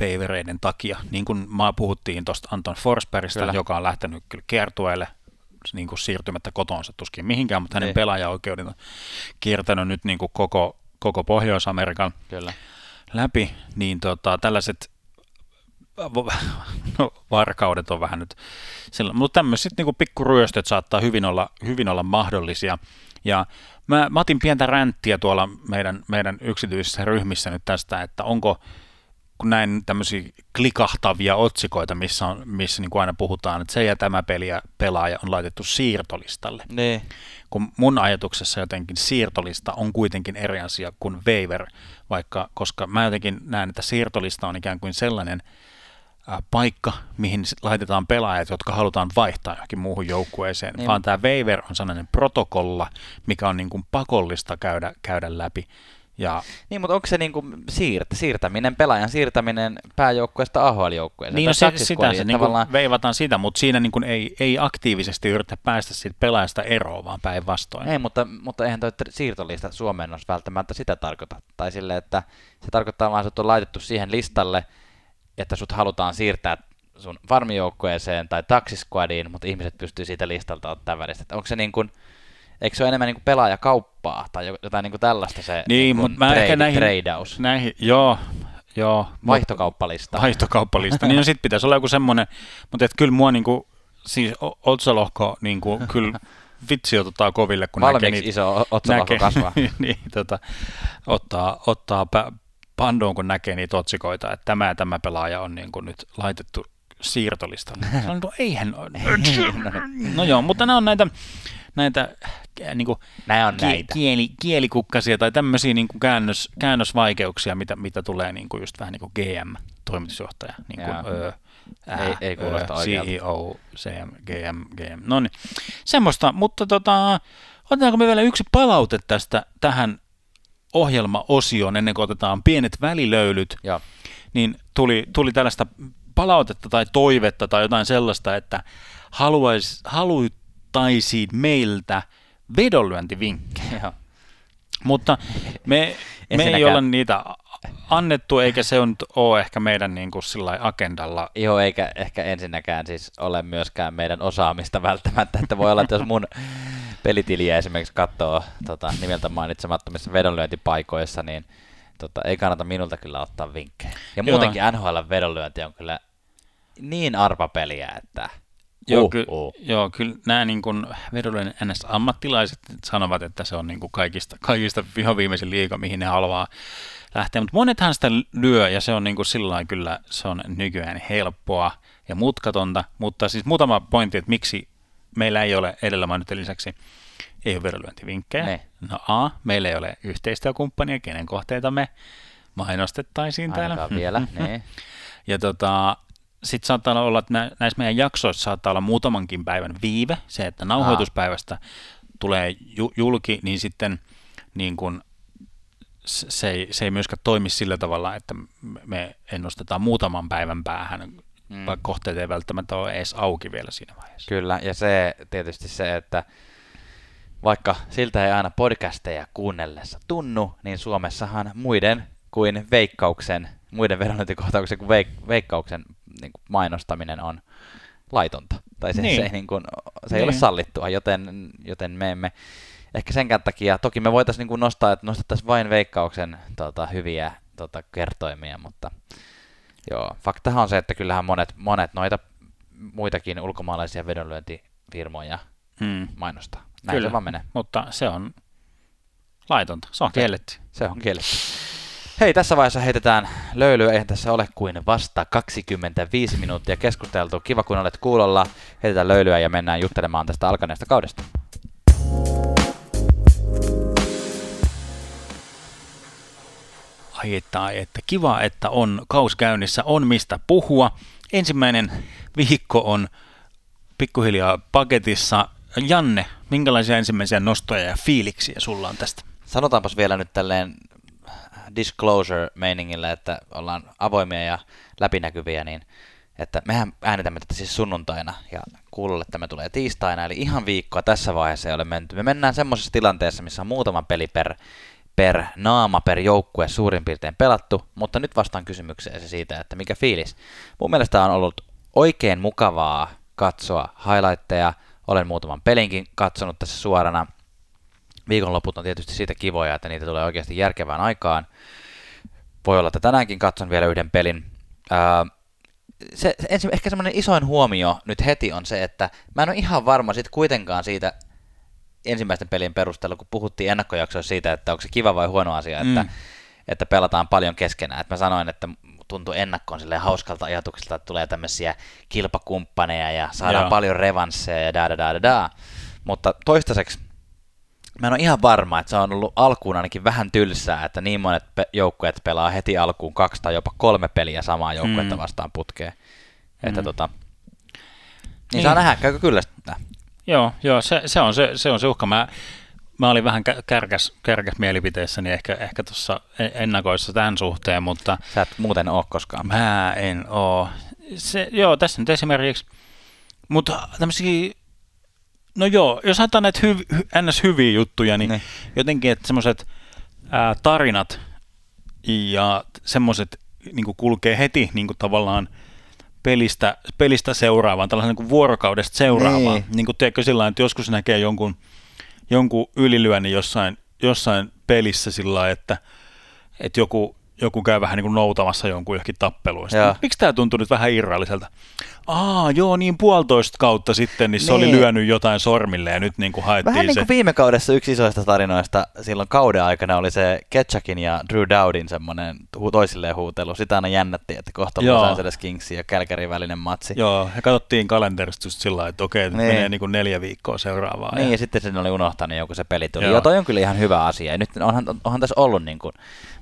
veivereiden takia. Niin kuin mä puhuttiin tuosta Anton Forsbergista, Kyllä. joka on lähtenyt kyllä kiertueelle niin kuin siirtymättä kotonsa tuskin mihinkään, mutta hänen Niin. pelaajaoikeudet on kiertänyt nyt niin kuin koko, koko Pohjois-Amerikan Kyllä. läpi, niin tota, tällaiset no, varkaudet on vähän nyt sillä, mutta tämmöiset niin pikkuryöstöt saattaa hyvin olla, hyvin olla mahdollisia. Ja mä, mä otin pientä ränttiä tuolla meidän, meidän yksityisissä ryhmissä nyt tästä, että onko, kun näin tämmöisiä klikahtavia otsikoita, missä, on, missä niin kuin aina puhutaan, että se ja tämä peliä, pelaaja on laitettu siirtolistalle Niin, kun mun ajatuksessa jotenkin siirtolista on kuitenkin eri asia kuin waiver, vaikka, koska mä jotenkin näen, että siirtolista on ikään kuin sellainen ä, paikka, mihin laitetaan pelaajat, jotka halutaan vaihtaa johonkin muuhun joukkueeseen, Niin. niin. vaan tämä waiver on sellainen protokolla, mikä on niin kuin pakollista käydä, käydä läpi. Ja niin mutta onko se niinku siirt, siirtäminen, pelaajan siirtäminen pääjoukkueesta AHL-joukkueeseen? niin no se, sitä se niin tavallaan- kuin veivataan sitä, mutta siinä niin kuin ei, ei aktiivisesti yritä päästä siitä pelaajasta eroon, vaan päinvastoin. Ei, mutta, mutta eihän toi siirtolista suomennos välttämättä sitä tarkoita. Tai sille, että se tarkoittaa vaan, että sut on laitettu siihen listalle, että sut halutaan siirtää sun farmijoukkueeseen tai taksisquadiin, mutta ihmiset pystyy siitä listalta ottaa välistä. Onko se niin kuin, eikö se ole enemmän niin kuin pelaajakauppaa tai jo- jotain niin kuin tällaista se Niin, kuin mutta mä trade, ehkä näihin, tradeaus, näihin, joo, joo. vaihtokauppalista. vaihtokauppalista, niin no sit pitäisi olla joku semmoinen, mutta et kyllä mua niinku, siis o- otsalohko niinku, kyllä vitsi otetaan koville, kun näkee Valmiiksi niitä, iso otsalohko kasvaa. niin, tota, ottaa, ottaa pä, pandoon, kun näkee niitä otsikoita, että tämä ja tämä pelaaja on niinku nyt laitettu siirtolistalle. Sanon, no eihän ole. No joo, mutta nämä on näitä, näitä äh, niinku, Nämä on kie- näitä. Kieli, kielikukkasia tai tämmöisiä niin kuin käännös, käännösvaikeuksia, mitä, mitä tulee niin kuin just vähän niin kuin GM, toimitusjohtaja, niin kuin, ö, Ei- ei kuulosta. CEO, CM, GM, GM. No niin, semmoista, mutta tota, otetaanko me vielä yksi palaute tästä tähän ohjelmaosioon ennen kuin otetaan pienet välilöylyt, Joo. niin tuli, tuli tällaista palautetta tai toivetta tai jotain sellaista, että haluais, haluttaisiin meiltä vedonlyöntivinkkejä. Joo. Mutta me, me ei olla niitä annettu, eikä se on, ole ehkä meidän niin kuin agendalla. Joo, eikä ehkä ensinnäkään siis ole myöskään meidän osaamista välttämättä, että voi olla, että jos mun pelitiliä esimerkiksi katsoo tota, nimeltä mainitsemattomissa vedonlyöntipaikoissa, niin tota, ei kannata minulta kyllä ottaa vinkkejä. Ja Joo. muutenkin NHL vedonlyönti on kyllä niin arpapeliä, että Joo, uh, ky- uh. joo kyllä nämä niin kuin vedonlyönnin NS-ammattilaiset sanovat, että se on niin kuin kaikista, kaikista vihoviimeisin liiga, mihin ne haluaa lähteä. Mutta monethan sitä lyö, ja se on niin kuin sillä kyllä, se on nykyään helppoa ja mutkatonta. Mutta siis muutama pointti, että miksi meillä ei ole edellä mainitun lisäksi ei ole vedonlyöntivinkkejä. Ne. No A, meillä ei ole yhteistyökumppania, kenen kohteita me mainostettaisiin täällä. Ainakaan vielä, niin. Ja tota, sitten saattaa olla, että nä- näissä meidän jaksoissa saattaa olla muutamankin päivän viive. Se, että nauhoituspäivästä tulee ju- julki, niin sitten niin kun, se, ei, se ei myöskään toimi sillä tavalla, että me ennustetaan muutaman päivän päähän, Mm. mm. vaikka kohteet ei välttämättä ole edes auki vielä siinä vaiheessa. Kyllä, ja se tietysti se, että vaikka siltä ei aina podcasteja kuunnellessa tunnu, niin Suomessahan muiden kuin veikkauksen, muiden vedonlyöntikohtauksen kuin veik- veikkauksen niin kuin mainostaminen on laitonta. Tai se, Niin. se, ei, niin kuin, se ei ole Niin. sallittua, joten, joten me emme ehkä senkään takia, toki me voitaisiin niin kuin nostaa, että nostettaisiin vain veikkauksen tota, hyviä tota, kertoimia, mutta joo, faktahan on se, että kyllähän monet, monet noita muitakin ulkomaalaisia vedonlyöntifirmoja Hmm. mainostaa. Näin Kyllä. se vaan menee. Mutta se on laitonta, se on kielletty. Se on kielletty. Hei, tässä vaiheessa heitetään löylyä. Eihän tässä ole kuin vasta 25 minuuttia keskusteltu. Kiva, kun olet kuulolla. Heitetään löylyä ja mennään juttelemaan tästä alkaneesta kaudesta. Ai että, ai että, kiva, että on kaus käynnissä, on mistä puhua. Ensimmäinen viikko on pikkuhiljaa paketissa. Janne, minkälaisia ensimmäisiä nostoja ja fiiliksiä sulla on tästä? Sanotaanpas vielä nyt tälleen disclosure-meiningillä, että ollaan avoimia ja läpinäkyviä, niin että mehän äänitämme tätä siis sunnuntaina ja kuulolle tämä tulee tiistaina, eli ihan viikkoa tässä vaiheessa ei ole menty. Me mennään semmoisessa tilanteessa, missä on muutama peli per, per naama, per joukkue suurin piirtein pelattu, mutta nyt vastaan kysymykseen se siitä, että mikä fiilis. Mun mielestä on ollut oikein mukavaa katsoa highlightteja, olen muutaman pelinkin katsonut tässä suorana. Viikonloput on tietysti siitä kivoja, että niitä tulee oikeasti järkevään aikaan. Voi olla, että tänäänkin katson vielä yhden pelin. Ää, se, se ensin, ehkä semmoinen isoin huomio nyt heti on se, että mä en ole ihan varma sit kuitenkaan siitä ensimmäisten pelin perusteella, kun puhuttiin ennakkojaksoissa siitä, että onko se kiva vai huono asia, että, mm. että pelataan paljon keskenään. Et mä sanoin, että tuntui ennakkoon sille hauskalta ajatukselta, että tulee tämmöisiä kilpakumppaneja ja saadaan Joo. paljon revansseja ja da da da da da. Mutta toistaiseksi mä en ole ihan varma, että se on ollut alkuun ainakin vähän tylsää, että niin monet pe- joukkueet pelaa heti alkuun kaksi tai jopa kolme peliä samaa joukkuetta mm. vastaan putkeen. Mm. Että tota, niin, niin, saa nähdä, käykö kyllä sitä. Joo, joo se, se, on se, se on se uhka. Mä, mä olin vähän kärkäs, kärkäs mielipiteessäni ehkä, ehkä tuossa e-, ennakoissa tämän suhteen, mutta... Sä et muuten ole koskaan. Mä en oo. Se, joo, tässä nyt esimerkiksi, mutta tämmöisiä No joo, jos ajatellaan näitä hyv, hy, ns. hyviä juttuja, niin ne. jotenkin, että semmoiset tarinat ja semmoiset niin kulkee heti niin kuin tavallaan pelistä, pelistä seuraavaan, tällaisen niin vuorokaudesta seuraavaan. Niin. niin kuin tiedätkö sillä että joskus näkee jonkun, jonkun ylilyönnin jossain, jossain pelissä sillä että, että joku, joku käy vähän niin kuin noutamassa jonkun johonkin tappeluun. Miksi tämä tuntuu nyt vähän irralliselta? Aa, joo, niin puolitoista kautta sitten, niin se niin. oli lyönyt jotain sormille ja nyt niin kuin haettiin Vähän niin kuin viime kaudessa yksi isoista tarinoista silloin kauden aikana oli se Ketchakin ja Drew Dowdin semmoinen toisilleen huutelu. Sitä aina jännättiin, että kohta Los Angeles Kingsin ja Kälkärin välinen matsi. Joo, ja katsottiin kalenterista just sillä että okei, niin. menee niin kuin neljä viikkoa seuraavaa. Niin, ja, ja sitten sen oli unohtanut joku se peli tuli. Joo. joo, toi on kyllä ihan hyvä asia. Ja nyt onhan, onhan tässä ollut niin kuin,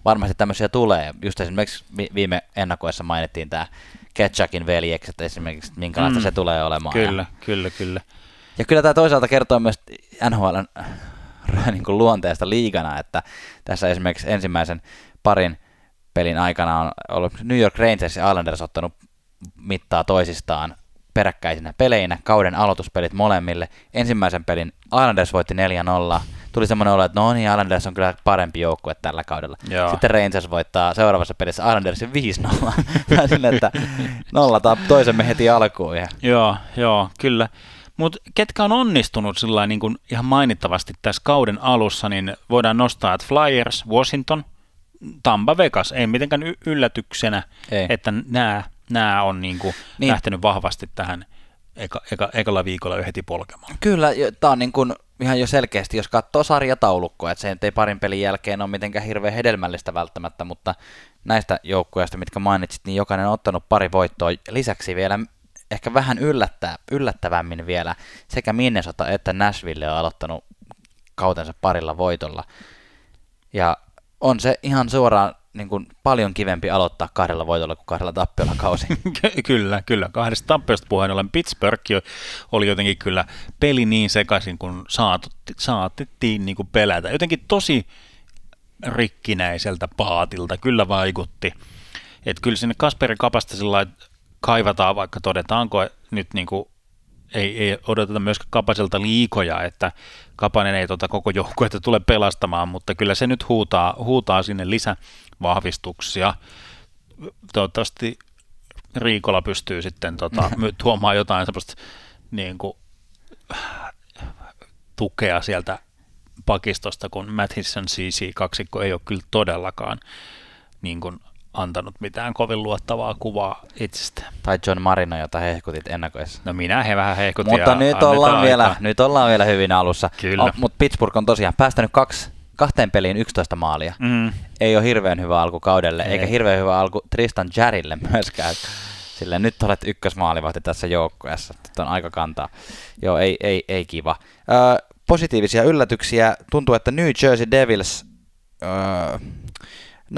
varmasti tämmöisiä tulee. Just esimerkiksi viime ennakoissa mainittiin tämä Ketchakin veljekset esimerkiksi, minkälaista mm. se tulee olemaan. Kyllä, ja, kyllä, kyllä. Ja kyllä tämä toisaalta kertoo myös NHLn niin kuin luonteesta liigana, että tässä esimerkiksi ensimmäisen parin pelin aikana on ollut New York Rangers ja Islanders ottanut mittaa toisistaan peräkkäisinä peleinä, kauden aloituspelit molemmille. Ensimmäisen pelin Islanders voitti 4-0, tuli semmoinen olo, että no niin, Islanders on kyllä parempi joukkue tällä kaudella. Joo. Sitten Rangers voittaa seuraavassa pelissä Islandersin 5-0. Sille, että nollataan toisemme heti alkuun. Ja. Joo, joo, kyllä. Mutta ketkä on onnistunut sillä niin kuin ihan mainittavasti tässä kauden alussa, niin voidaan nostaa, että Flyers, Washington, Tampa Vegas, ei mitenkään yllätyksenä, ei. että nämä, nämä on niin kuin niin. lähtenyt vahvasti tähän eka, eka, ekalla viikolla jo heti polkemaan. Kyllä, tämä on niin kuin ihan jo selkeästi, jos katsoo sarjataulukkoa, että se ei parin pelin jälkeen ole mitenkään hirveän hedelmällistä välttämättä, mutta näistä joukkueista, mitkä mainitsit, niin jokainen on ottanut pari voittoa. Lisäksi vielä ehkä vähän yllättää, yllättävämmin vielä sekä Minnesota että Nashville on aloittanut kautensa parilla voitolla. Ja on se ihan suoraan niin kuin paljon kivempi aloittaa kahdella voitolla kuin kahdella tappiolla kausi. kyllä, kyllä. Kahdesta tappiosta puheen ollen Pittsburgh oli jotenkin kyllä peli niin sekaisin, kun saatettiin niin kuin pelätä. Jotenkin tosi rikkinäiseltä paatilta kyllä vaikutti. Että kyllä sinne Kasperi Kapasta sillä kaivataan, vaikka todetaanko nyt niin kuin ei, ei odoteta myöskään Kapaselta liikoja, että Kapanen ei tuota koko joukkuetta tule pelastamaan, mutta kyllä se nyt huutaa, huutaa sinne lisävahvistuksia. Toivottavasti Riikola pystyy sitten tota, tuomaan jotain semmoista niin kuin, tukea sieltä pakistosta, kun Mathison CC-kaksikko ei ole kyllä todellakaan niin kuin antanut mitään kovin luottavaa kuvaa itsestä. Tai John Marino, jota hehkutit ennakoissa. No minä he vähän hehkutin. Mutta nyt ollaan, vielä, nyt ollaan vielä hyvin alussa. Kyllä. Oh, Mutta Pittsburgh on tosiaan päästänyt kaksi, kahteen peliin 11 maalia. Mm. Ei ole hirveän hyvä alku kaudelle, ei. eikä hirveän hyvä alku Tristan Jarille myöskään. Sillä nyt olet ykkösmaalivahti tässä joukkueessa. Nyt on aika kantaa. Joo, ei, ei, ei kiva. Ö, positiivisia yllätyksiä. Tuntuu, että New Jersey Devils... Ö,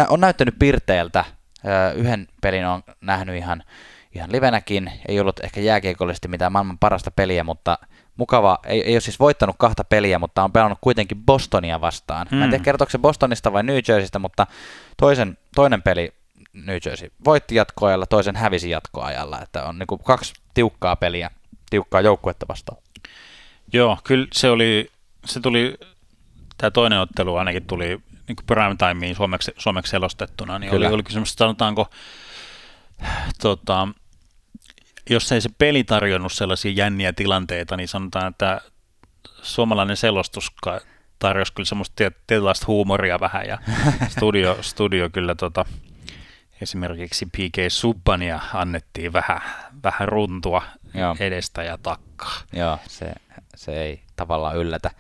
on näyttänyt pirteeltä. Yhden pelin on nähnyt ihan, ihan livenäkin. Ei ollut ehkä jääkiekollisesti mitään maailman parasta peliä, mutta mukava. Ei, ei ole siis voittanut kahta peliä, mutta on pelannut kuitenkin Bostonia vastaan. Mm. Mä en tiedä, hmm. kertooko se Bostonista vai New Jerseystä, mutta toisen, toinen peli New Jersey voitti jatkoajalla, toisen hävisi jatkoajalla. Että on niin kaksi tiukkaa peliä, tiukkaa joukkuetta vastaan. Joo, kyllä se oli, se tuli, tämä toinen ottelu ainakin tuli niin prime timeen suomeksi, suomeksi selostettuna, niin kyllä. oli, oli semmoista, sanotaanko, tota, jos ei se peli tarjonnut sellaisia jänniä tilanteita, niin sanotaan, että suomalainen selostus tarjosi kyllä semmoista tietynlaista huumoria vähän, ja studio, studio kyllä tota, esimerkiksi PK Subbania annettiin vähän, vähän runtua Joo. edestä ja takkaa. Joo, se, se ei tavallaan yllätä.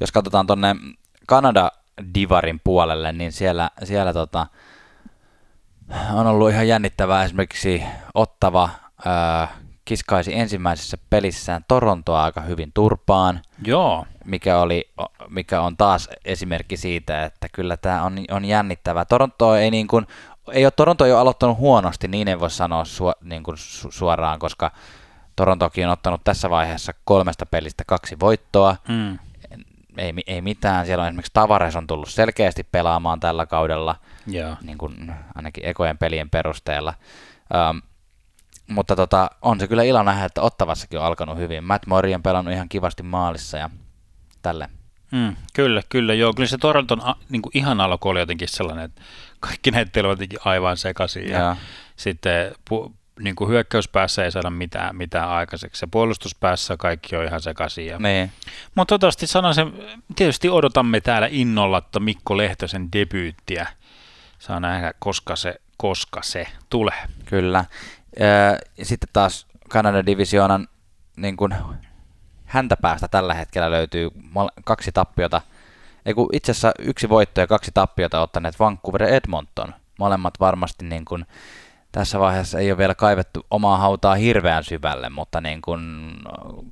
Jos katsotaan tuonne Kanada Divarin puolelle, niin siellä, siellä tota, on ollut ihan jännittävää esimerkiksi ottava ää, kiskaisi ensimmäisessä pelissään Torontoa aika hyvin turpaan. Joo. Mikä, oli, mikä on taas esimerkki siitä, että kyllä tämä on, on jännittävää. Toronto ei niin kuin, ei ole Toronto jo aloittanut huonosti, niin ei voi sanoa su, niin kuin su, suoraan, koska Torontokin on ottanut tässä vaiheessa kolmesta pelistä kaksi voittoa. Mm. Ei, ei mitään. Siellä on esimerkiksi Tavares on tullut selkeästi pelaamaan tällä kaudella, yeah. niin kuin ainakin ekojen pelien perusteella. Um, mutta tota, on se kyllä ilo nähdä, että Ottavassakin on alkanut hyvin. Matt Murray on pelannut ihan kivasti maalissa ja tälle. Mm, kyllä, kyllä, joo. Kyllä se Toronton a, niin kuin ihan alku oli jotenkin sellainen, että kaikki näitä olivat jotenkin aivan sekaisin. Ja, ja. sitten pu, niin kuin hyökkäyspäässä ei saada mitään, mitään aikaiseksi. Ja puolustuspäässä kaikki on ihan sekaisin. Ja... Niin. Mutta toivottavasti sanon sen, tietysti odotamme täällä innolla, että Mikko Lehtosen debyyttiä. Saa nähdä, koska se, koska se tulee. Kyllä. Ja sitten taas Kanadan divisioonan niin kuin häntä päästä tällä hetkellä löytyy kaksi tappiota. Ei kun itse asiassa yksi voitto ja kaksi tappiota ottaneet Vancouver ja Edmonton. Molemmat varmasti niin kuin, tässä vaiheessa ei ole vielä kaivettu omaa hautaa hirveän syvälle, mutta niin kuin,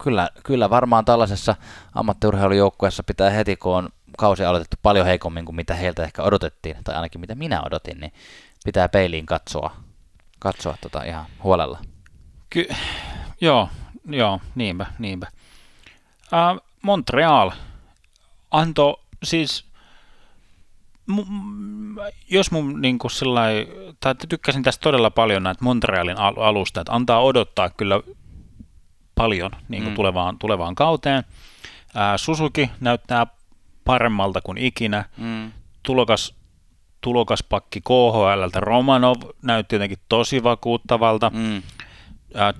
kyllä, kyllä varmaan tällaisessa ammattiurheilujoukkueessa pitää heti, kun on kausi aloitettu paljon heikommin kuin mitä heiltä ehkä odotettiin, tai ainakin mitä minä odotin, niin pitää peiliin katsoa katsoa tota ihan huolella. Ky- joo, joo, niinpä, niinpä. Äh, Montreal antoi siis, m- jos mun niin kuin sillai, tai tykkäsin tästä todella paljon näitä Montrealin al- alusta, että antaa odottaa kyllä paljon niin kuin mm. tulevaan, tulevaan kauteen. Äh, Suzuki näyttää paremmalta kuin ikinä. Mm. Tulokas tulokaspakki KHLltä. Romanov näytti jotenkin tosi vakuuttavalta. Mm.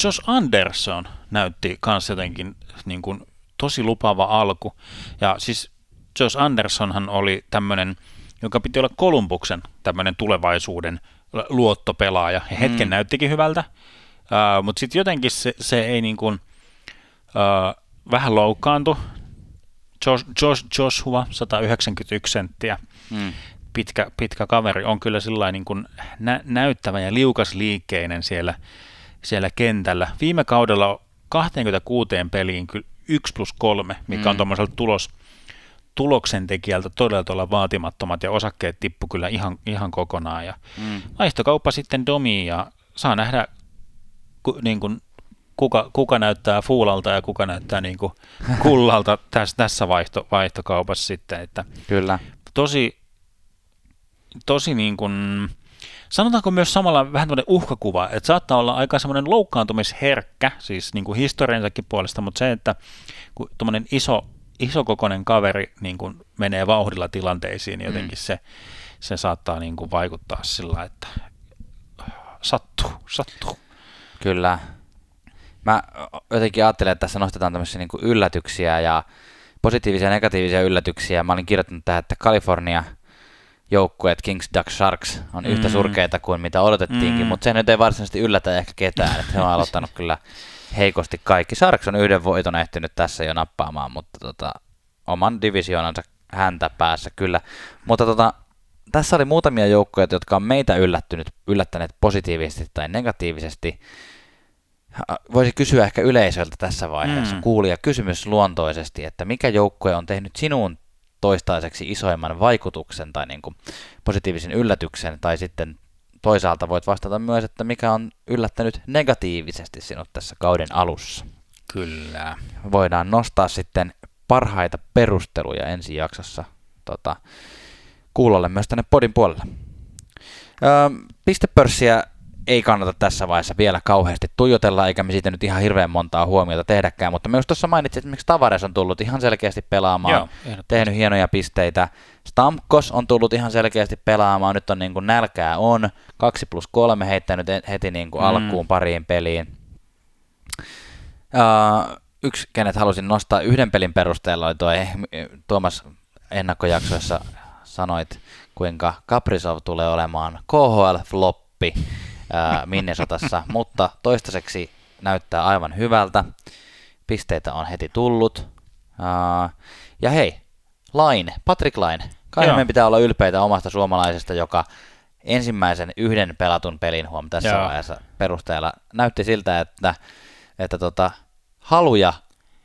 Josh Anderson näytti myös jotenkin niin kuin, tosi lupaava alku. Ja siis Josh Andersonhan oli tämmöinen, joka piti olla Kolumbuksen tämmöinen tulevaisuuden luottopelaaja. Ja hetken mm. näyttikin hyvältä, uh, mutta sitten jotenkin se, se ei niin kuin, uh, vähän loukkaantu. Josh, Josh, Joshua, 191 senttiä. Mm pitkä, pitkä kaveri, on kyllä sillä niin kuin nä- näyttävä ja liukas liikkeinen siellä, siellä kentällä. Viime kaudella 26 peliin kyllä 1 plus 3, mikä mm. on tuommoiselta tulos, tuloksen tekijältä todella tuolla vaatimattomat ja osakkeet tippu kyllä ihan, ihan kokonaan. Ja mm. Vaihtokauppa sitten domi ja saa nähdä ku, niin kuin, kuka, kuka näyttää fuulalta ja kuka näyttää niin kuin kullalta tässä, tässä vaihto, vaihtokaupassa sitten. Että Kyllä. Tosi, tosi niin kuin, sanotaanko myös samalla vähän tämmöinen uhkakuva, että saattaa olla aika semmoinen loukkaantumisherkkä, siis niin kuin historiansakin puolesta, mutta se, että kun tuommoinen iso, isokokoinen kaveri niin kuin menee vauhdilla tilanteisiin, niin jotenkin mm. se, se saattaa niin kuin vaikuttaa sillä, että sattuu, sattuu. Kyllä. Mä jotenkin ajattelen, että tässä nostetaan tämmöisiä niin yllätyksiä ja positiivisia ja negatiivisia yllätyksiä. Mä olin kirjoittanut tähän, että Kalifornia – joukkueet Kings Duck Sharks on mm. yhtä surkeita kuin mitä odotettiinkin, mm. mutta se nyt ei varsinaisesti yllätä ehkä ketään, että he on aloittanut kyllä heikosti kaikki. Sharks on yhden voiton ehtinyt tässä jo nappaamaan, mutta tota, oman divisioonansa häntä päässä kyllä. Mutta tota, tässä oli muutamia joukkoja, jotka on meitä yllättynyt, yllättäneet positiivisesti tai negatiivisesti. Voisi kysyä ehkä yleisöltä tässä vaiheessa, mm. kuulija kysymys luontoisesti, että mikä joukkue on tehnyt sinun toistaiseksi isoimman vaikutuksen tai niin kuin positiivisen yllätyksen tai sitten toisaalta voit vastata myös, että mikä on yllättänyt negatiivisesti sinut tässä kauden alussa. Kyllä. Voidaan nostaa sitten parhaita perusteluja ensi jaksossa tota, kuulolle myös tänne podin puolelle. Öö, pistepörssiä ei kannata tässä vaiheessa vielä kauheasti tuijotella, eikä me siitä nyt ihan hirveän montaa huomiota tehdäkään, mutta myös tuossa mainitsin, että esimerkiksi Tavares on tullut ihan selkeästi pelaamaan, Joo, tehnyt hienoja pisteitä. Stamkos on tullut ihan selkeästi pelaamaan, nyt on niin kuin nälkää on, 2 plus 3 heittänyt heti niin kuin mm. alkuun pariin peliin. Uh, yksi, kenet halusin nostaa yhden pelin perusteella, oli tuo Tuomas ennakkojaksoissa sanoit, kuinka Kaprizov tulee olemaan KHL-floppi Minnesotassa, mutta toistaiseksi näyttää aivan hyvältä. Pisteitä on heti tullut. ja hei, Laine, Patrick Laine. Kai meidän pitää olla ylpeitä omasta suomalaisesta, joka ensimmäisen yhden pelatun pelin huom tässä Joo. vaiheessa perusteella näytti siltä, että, että tota, haluja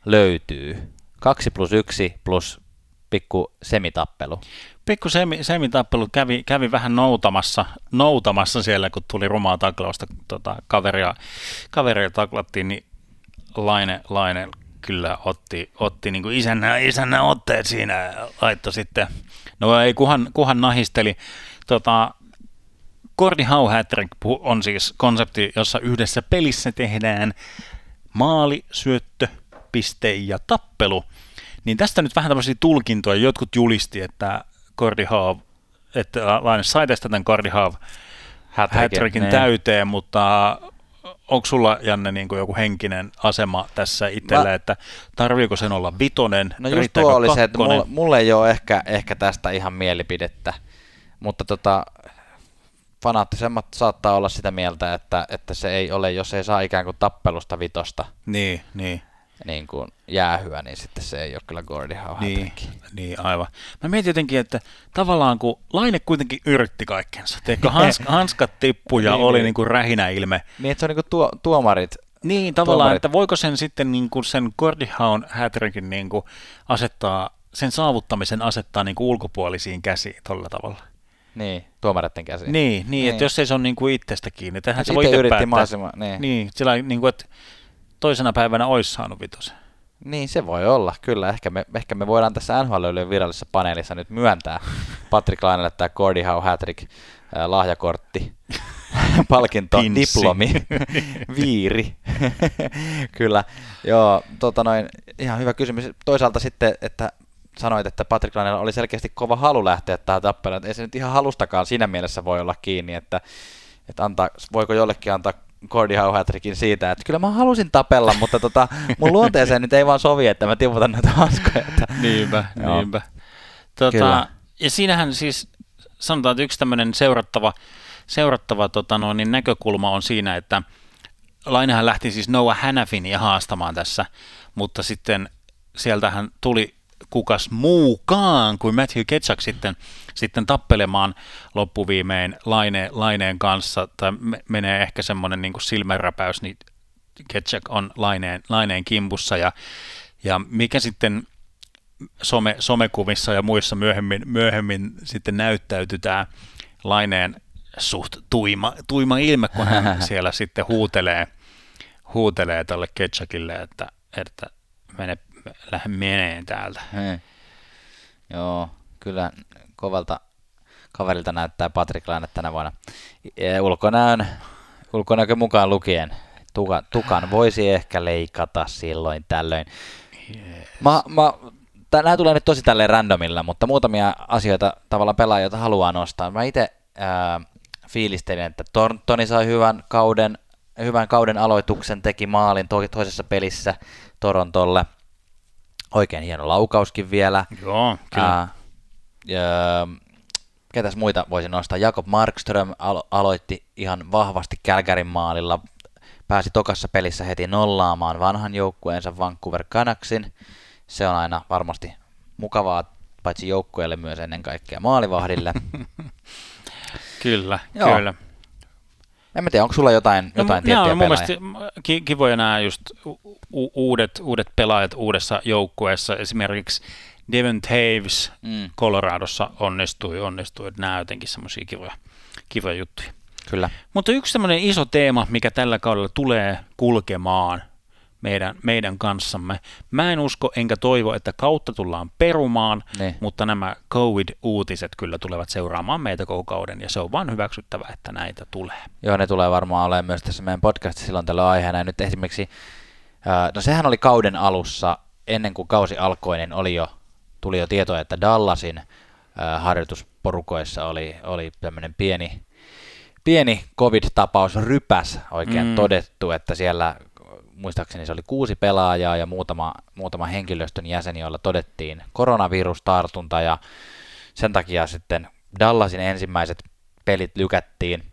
löytyy. 2 plus 1 plus pikku semitappelu. Pikku semi, semitappelu kävi, kävi vähän noutamassa, noutamassa siellä, kun tuli rumaa taklausta tota, kaveria, kaveria taklattiin, niin Laine, Laine kyllä otti, otti niin kuin isännä, isännä otteet siinä, laittoi sitten, no ei kuhan, kuhan nahisteli, tota, Kordi How on siis konsepti, jossa yhdessä pelissä tehdään maali, syöttö, piste ja tappelu. Niin tästä nyt vähän tämmöisiä tulkintoja. Jotkut julisti, että Cordy Hav, että Laine sai tästä tämän Cordy Hav Hattrickin niin. täyteen, mutta onko sulla, Janne, niin kuin joku henkinen asema tässä itselle, Mä... että tarviiko sen olla vitonen, No just tuo oli kakkonen? se, että mulle, mulle ei ole ehkä, ehkä tästä ihan mielipidettä, mutta tota, fanaattisemmat saattaa olla sitä mieltä, että, että se ei ole, jos ei saa ikään kuin tappelusta vitosta. Niin, niin niin kuin jäähyä, niin sitten se ei ole kyllä Gordy Howe niin, niin, aivan. Mä mietin jotenkin, että tavallaan kun Laine kuitenkin yritti kaikkensa, teikö hans, hanskat tippu ja niin, oli niin. niin kuin rähinä ilme. Niin, että se on niin kuin tuo, tuomarit. Niin, tavallaan, tuomarit. että voiko sen sitten niin kuin sen Gordy Howe hätrikin niin kuin asettaa, sen saavuttamisen asettaa niin kuin ulkopuolisiin käsiin tuolla tavalla. Niin, tuomareiden käsiin. Niin, niin, niin. että jos ei se on niin kuin itsestä kiinni, tähän se voi itse yritti päättää. Niin. niin, sillä niin kuin, että toisena päivänä olisi saanut vitosen. Niin, se voi olla, kyllä. Ehkä me, ehkä me voidaan tässä nhl virallisessa paneelissa nyt myöntää Patrick Lainelle tämä Cordy Howe Hattrick äh, lahjakortti, palkinto, Pinssi. diplomi, viiri. kyllä, joo, tota noin, ihan hyvä kysymys. Toisaalta sitten, että sanoit, että Patrick Lainella oli selkeästi kova halu lähteä tähän tappeluun. Ei se nyt ihan halustakaan siinä mielessä voi olla kiinni, että, että antaa, voiko jollekin antaa Cordy Hauhatrikin siitä, että kyllä mä halusin tapella, mutta tota, mun luonteeseen nyt ei vaan sovi, että mä tiputan näitä hanskoja. Että... Niinpä, niinpä. Tota, ja siinähän siis sanotaan, että yksi tämmöinen seurattava, seurattava tota no, niin näkökulma on siinä, että Lainehan lähti siis Noah Hanafinia haastamaan tässä, mutta sitten sieltähän tuli kukas muukaan kuin Matthew Ketchuk sitten, sitten tappelemaan loppuviimein laine, laineen kanssa, tai menee ehkä semmoinen niin silmänräpäys, niin Ketchuk on laineen, laineen kimpussa, ja, ja mikä sitten some, somekuvissa ja muissa myöhemmin, myöhemmin sitten näyttäytyy tämä laineen suht tuima, tuima ilme, kun hän siellä sitten huutelee, huutelee tälle Ketchukille, että, että mene lähde meneen täältä. Hei. Joo, kyllä kovalta kaverilta näyttää Patrick Laine tänä vuonna. Ulkonäön, ulkonäkö mukaan lukien. Tukan, tukan voisi ehkä leikata silloin tällöin. Yes. Mä, mä, nämä tulee nyt tosi tälleen randomilla, mutta muutamia asioita tavallaan pelaajia, joita haluaa nostaa. Mä itse fiilistelin, että Torntoni sai hyvän kauden, hyvän kauden aloituksen, teki maalin toisessa pelissä Torontolle – Oikein hieno laukauskin vielä. Joo, kyllä. Ää, ja, ketäs muita voisin nostaa? Jakob Markström alo- aloitti ihan vahvasti Kälkärin maalilla. Pääsi tokassa pelissä heti nollaamaan vanhan joukkueensa Vancouver Canucksin. Se on aina varmasti mukavaa, paitsi joukkueelle myös ennen kaikkea maalivahdille. kyllä, Joo. kyllä. En mä tiedä, onko sulla jotain, no, jotain tiettyjä mun mielestä kivoja nämä just u- uudet, uudet pelaajat uudessa joukkueessa. Esimerkiksi Devon Taves mm. Coloradossa onnistui, onnistui. Nämä jotenkin semmoisia kivoja, kivoja juttuja. Kyllä. Mutta yksi semmoinen iso teema, mikä tällä kaudella tulee kulkemaan meidän, meidän kanssamme. Mä en usko enkä toivo, että kautta tullaan perumaan, Niin. mutta nämä COVID-uutiset kyllä tulevat seuraamaan meitä koko kauden, ja se on vaan hyväksyttävä, että näitä tulee. Joo, ne tulee varmaan olemaan myös tässä meidän podcastissa silloin tällä aiheena. Ja nyt esimerkiksi, ää, no sehän oli kauden alussa, ennen kuin kausi alkoi, niin oli jo, tuli jo tietoa, että Dallasin ää, harjoitusporukoissa oli, oli tämmöinen pieni, pieni covid-tapaus rypäs oikein mm. todettu, että siellä muistaakseni se oli kuusi pelaajaa ja muutama, muutama henkilöstön jäsen, joilla todettiin koronavirustartunta ja sen takia sitten Dallasin ensimmäiset pelit lykättiin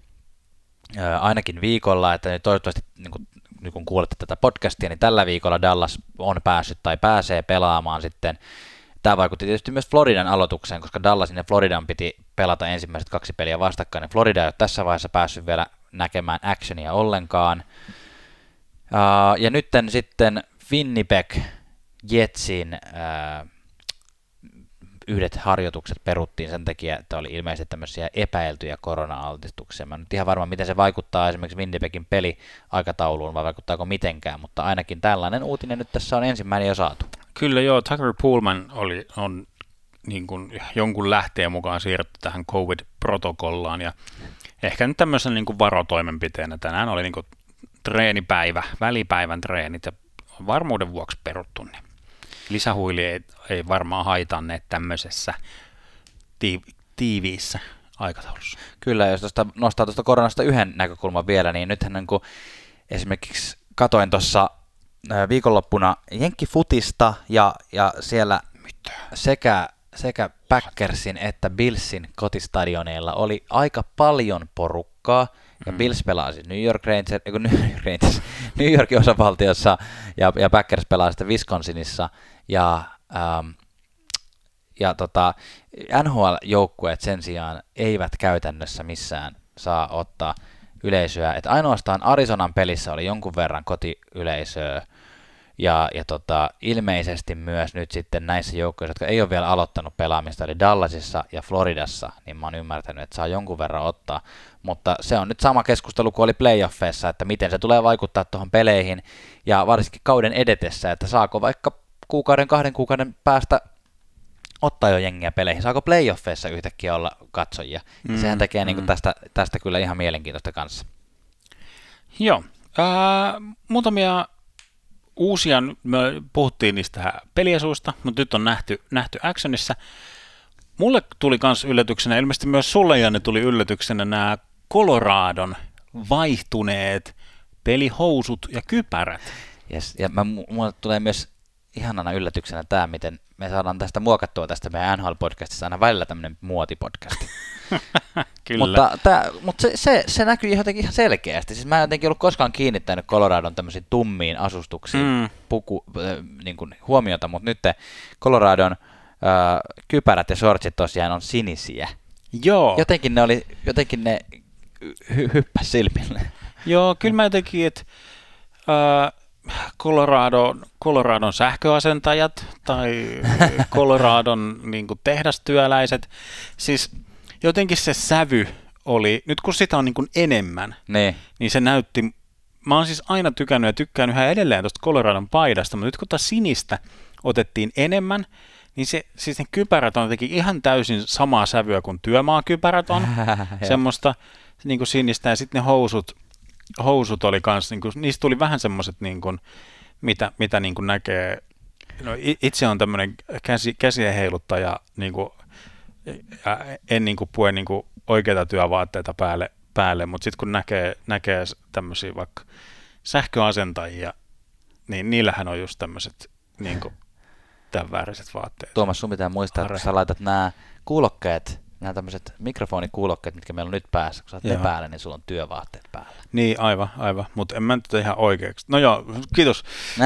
ää, ainakin viikolla, että toivottavasti niin kun, nyt kun kuulette tätä podcastia, niin tällä viikolla Dallas on päässyt tai pääsee pelaamaan sitten. Tämä vaikutti tietysti myös Floridan aloitukseen, koska Dallasin ja Floridan piti pelata ensimmäiset kaksi peliä vastakkain. Ja Florida ei ole tässä vaiheessa päässyt vielä näkemään actionia ollenkaan. Ää, ja nyt sitten Winnipeg Jetsin ää, yhdet harjoitukset peruttiin sen takia, että oli ilmeisesti tämmöisiä epäiltyjä korona-altistuksia. Mä en nyt ihan varma, miten se vaikuttaa esimerkiksi Winnipegin peliaikatauluun, vai vaikuttaako mitenkään, mutta ainakin tällainen uutinen nyt tässä on ensimmäinen jo saatu. Kyllä joo, Tucker Pullman oli, on niin kuin jonkun lähteen mukaan siirretty tähän COVID-protokollaan, ja ehkä nyt tämmöisen niin kuin varotoimenpiteenä tänään oli niin kuin treenipäivä, välipäivän treenit, ja varmuuden vuoksi peruttu, niin lisähuili ei, ei varmaan haitanneet tämmöisessä tiiv- tiiviissä aikataulussa. Kyllä, jos tuosta nostaa tuosta koronasta yhden näkökulman vielä, niin nythän niin kuin esimerkiksi katoin tuossa viikonloppuna Jenkkifutista ja, ja siellä sekä, sekä Packersin että Billsin kotistadioneilla oli aika paljon porukkaa, ja Mm. Bills pelaa siis New York Rangers, ei kun New York Rangers, New Yorkin osavaltiossa, ja, ja Packers pelaa sitten Wisconsinissa, ja ähm, ja tota, NHL-joukkueet sen sijaan eivät käytännössä missään saa ottaa yleisöä. Et ainoastaan Arizonan pelissä oli jonkun verran kotiyleisöä, ja, ja tota, ilmeisesti myös nyt sitten näissä joukkoissa, jotka ei ole vielä aloittanut pelaamista, eli Dallasissa ja Floridassa, niin mä oon ymmärtänyt, että saa jonkun verran ottaa. Mutta se on nyt sama keskustelu kuin oli playoffeissa, että miten se tulee vaikuttaa tuohon peleihin, ja varsinkin kauden edetessä, että saako vaikka kuukauden, kahden kuukauden päästä ottaa jo jengiä peleihin. Saako playoffeissa yhtäkkiä olla katsojia? Mm, Sehän tekee mm. niin mm. tästä, tästä kyllä ihan mielenkiintoista kanssa. Joo. Ää, muutamia uusia, me puhuttiin niistä peliesuista, mutta nyt on nähty, nähty actionissa. Mulle tuli myös yllätyksenä, ilmeisesti myös sulle Janne tuli yllätyksenä nämä Coloradon vaihtuneet pelihousut ja kypärät. Yes. Ja mä, mu- mulle tulee myös ihanana yllätyksenä tämä, miten me saadaan tästä muokattua tästä meidän NHL-podcastissa aina välillä tämmöinen muotipodcasti. Kyllä. Mutta, tää, mutta se, se, se näkyy jotenkin ihan selkeästi. Siis mä en jotenkin ollut koskaan kiinnittänyt Coloradon tämmöisiin tummiin asustuksiin Mm. puku, äh, niin kuin huomiota, mutta nyt Coloradon äh, kypärät ja shortsit tosiaan on sinisiä. Joo. Jotenkin ne oli, jotenkin ne hy- hyppäs silmille. Joo, kyllä mä jotenkin, että äh, Colorado, Coloradon sähköasentajat tai Coloradon niin kuin tehdastyöläiset, siis jotenkin se sävy oli, nyt kun sitä on niin kuin enemmän, Niin. niin se näytti, mä oon siis aina tykännyt ja tykkään yhä edelleen tuosta Coloradon paidasta, mutta nyt kun taas sinistä otettiin enemmän, niin se, siis ne kypärät on jotenkin ihan täysin samaa sävyä kuin työmaakypärät on, semmoista niin kuin sinistä, ja sitten ne housut, housut oli kans, niin kuin, niistä tuli vähän semmoiset, niin kuin, mitä, mitä niin kuin näkee, no itse on tämmöinen käsi, käsien heiluttaja, niin kuin, ja en niin kuin pue niin kuin oikeita työvaatteita päälle, päälle mutta sitten kun näkee, näkee tämmöisiä vaikka sähköasentajia, niin niillähän on just tämmöiset niin kuin, tämän vääriset vaatteet. Tuomas, sun pitää muistaa, että kun sä laitat nämä kuulokkeet, nämä tämmöiset mikrofonikuulokkeet, mitkä meillä on nyt päässä, kun sä ne Joo. päällä, niin sulla on työvaatteet päällä. Niin, aivan, aivan. Mutta en mä nyt ihan oikeaksi. No joo, kiitos.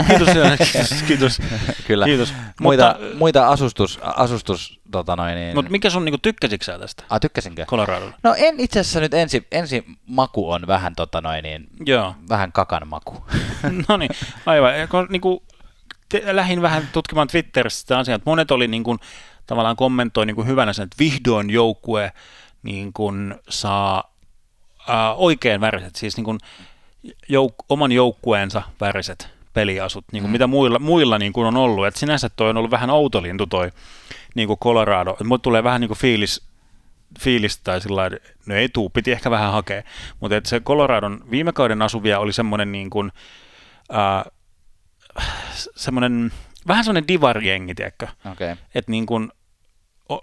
Kiitos, kiitos, kiitos. Kyllä. Kiitos. Muita, Mutta, muita asustus, asustus tota noin, niin... mutta mikä sun niinku tykkäsitkö sä tästä Ah, tykkäsinkö? Coloradolla? No en itse asiassa nyt ensi, ensi maku on vähän tota noin, niin, Joo. vähän kakan maku. no niin, aivan. Ja kun, niinku, te, lähdin vähän tutkimaan Twitterissä sitä asiaa, että monet oli niinku, tavallaan kommentoi niinku hyvänä sen, että vihdoin joukkue niin kuin saa äh, oikein väriset, siis niin kuin jouk- oman joukkueensa väriset peliasut, niin kuin mm. mitä muilla, muilla niin kuin on ollut. Et sinänsä toi on ollut vähän outolintu toi niin kuin Colorado. Mulle tulee vähän niin kuin fiilis, fiilis tai sillä no ei tuu, piti ehkä vähän hakea. Mutta se Coloradon viime kauden asuvia oli semmoinen niin kuin, äh, semmoinen, vähän semmoinen divarjengi, tiedätkö? Okay. Että niin kuin,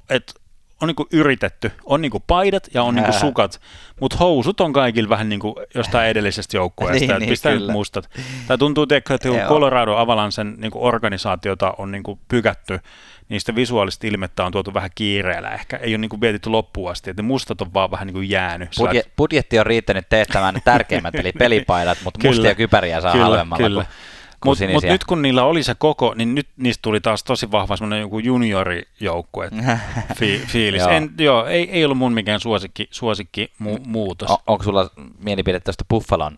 et on niinku yritetty, on niinku paidat ja on niinku sukat, mutta housut on kaikilla vähän niinku jostain edellisestä joukkueesta, niin, niin, pistää nyt mustat. Tai tuntuu, tiedätkö, että Colorado Avalansen niinku organisaatiota on niinku pykätty, niistä visuaalista ilmettä on tuotu vähän kiireellä ehkä, ei ole niinku mietitty loppuun asti, että ne mustat on vaan vähän niinku jäänyt. Budje- budjetti on riittänyt teettämään ne tärkeimmät, eli pelipaidat, mutta mustia kypäriä saa kyllä, halvemmalla kyllä. kuin mutta mut nyt kun niillä oli se koko, niin nyt niistä tuli taas tosi vahva semmoinen joku juniorijoukkue fi, fiilis. joo. En, joo, ei, ei ollut mun mikään suosikki, suosikki mu, muutos. O, onko sulla mielipide tästä Buffalon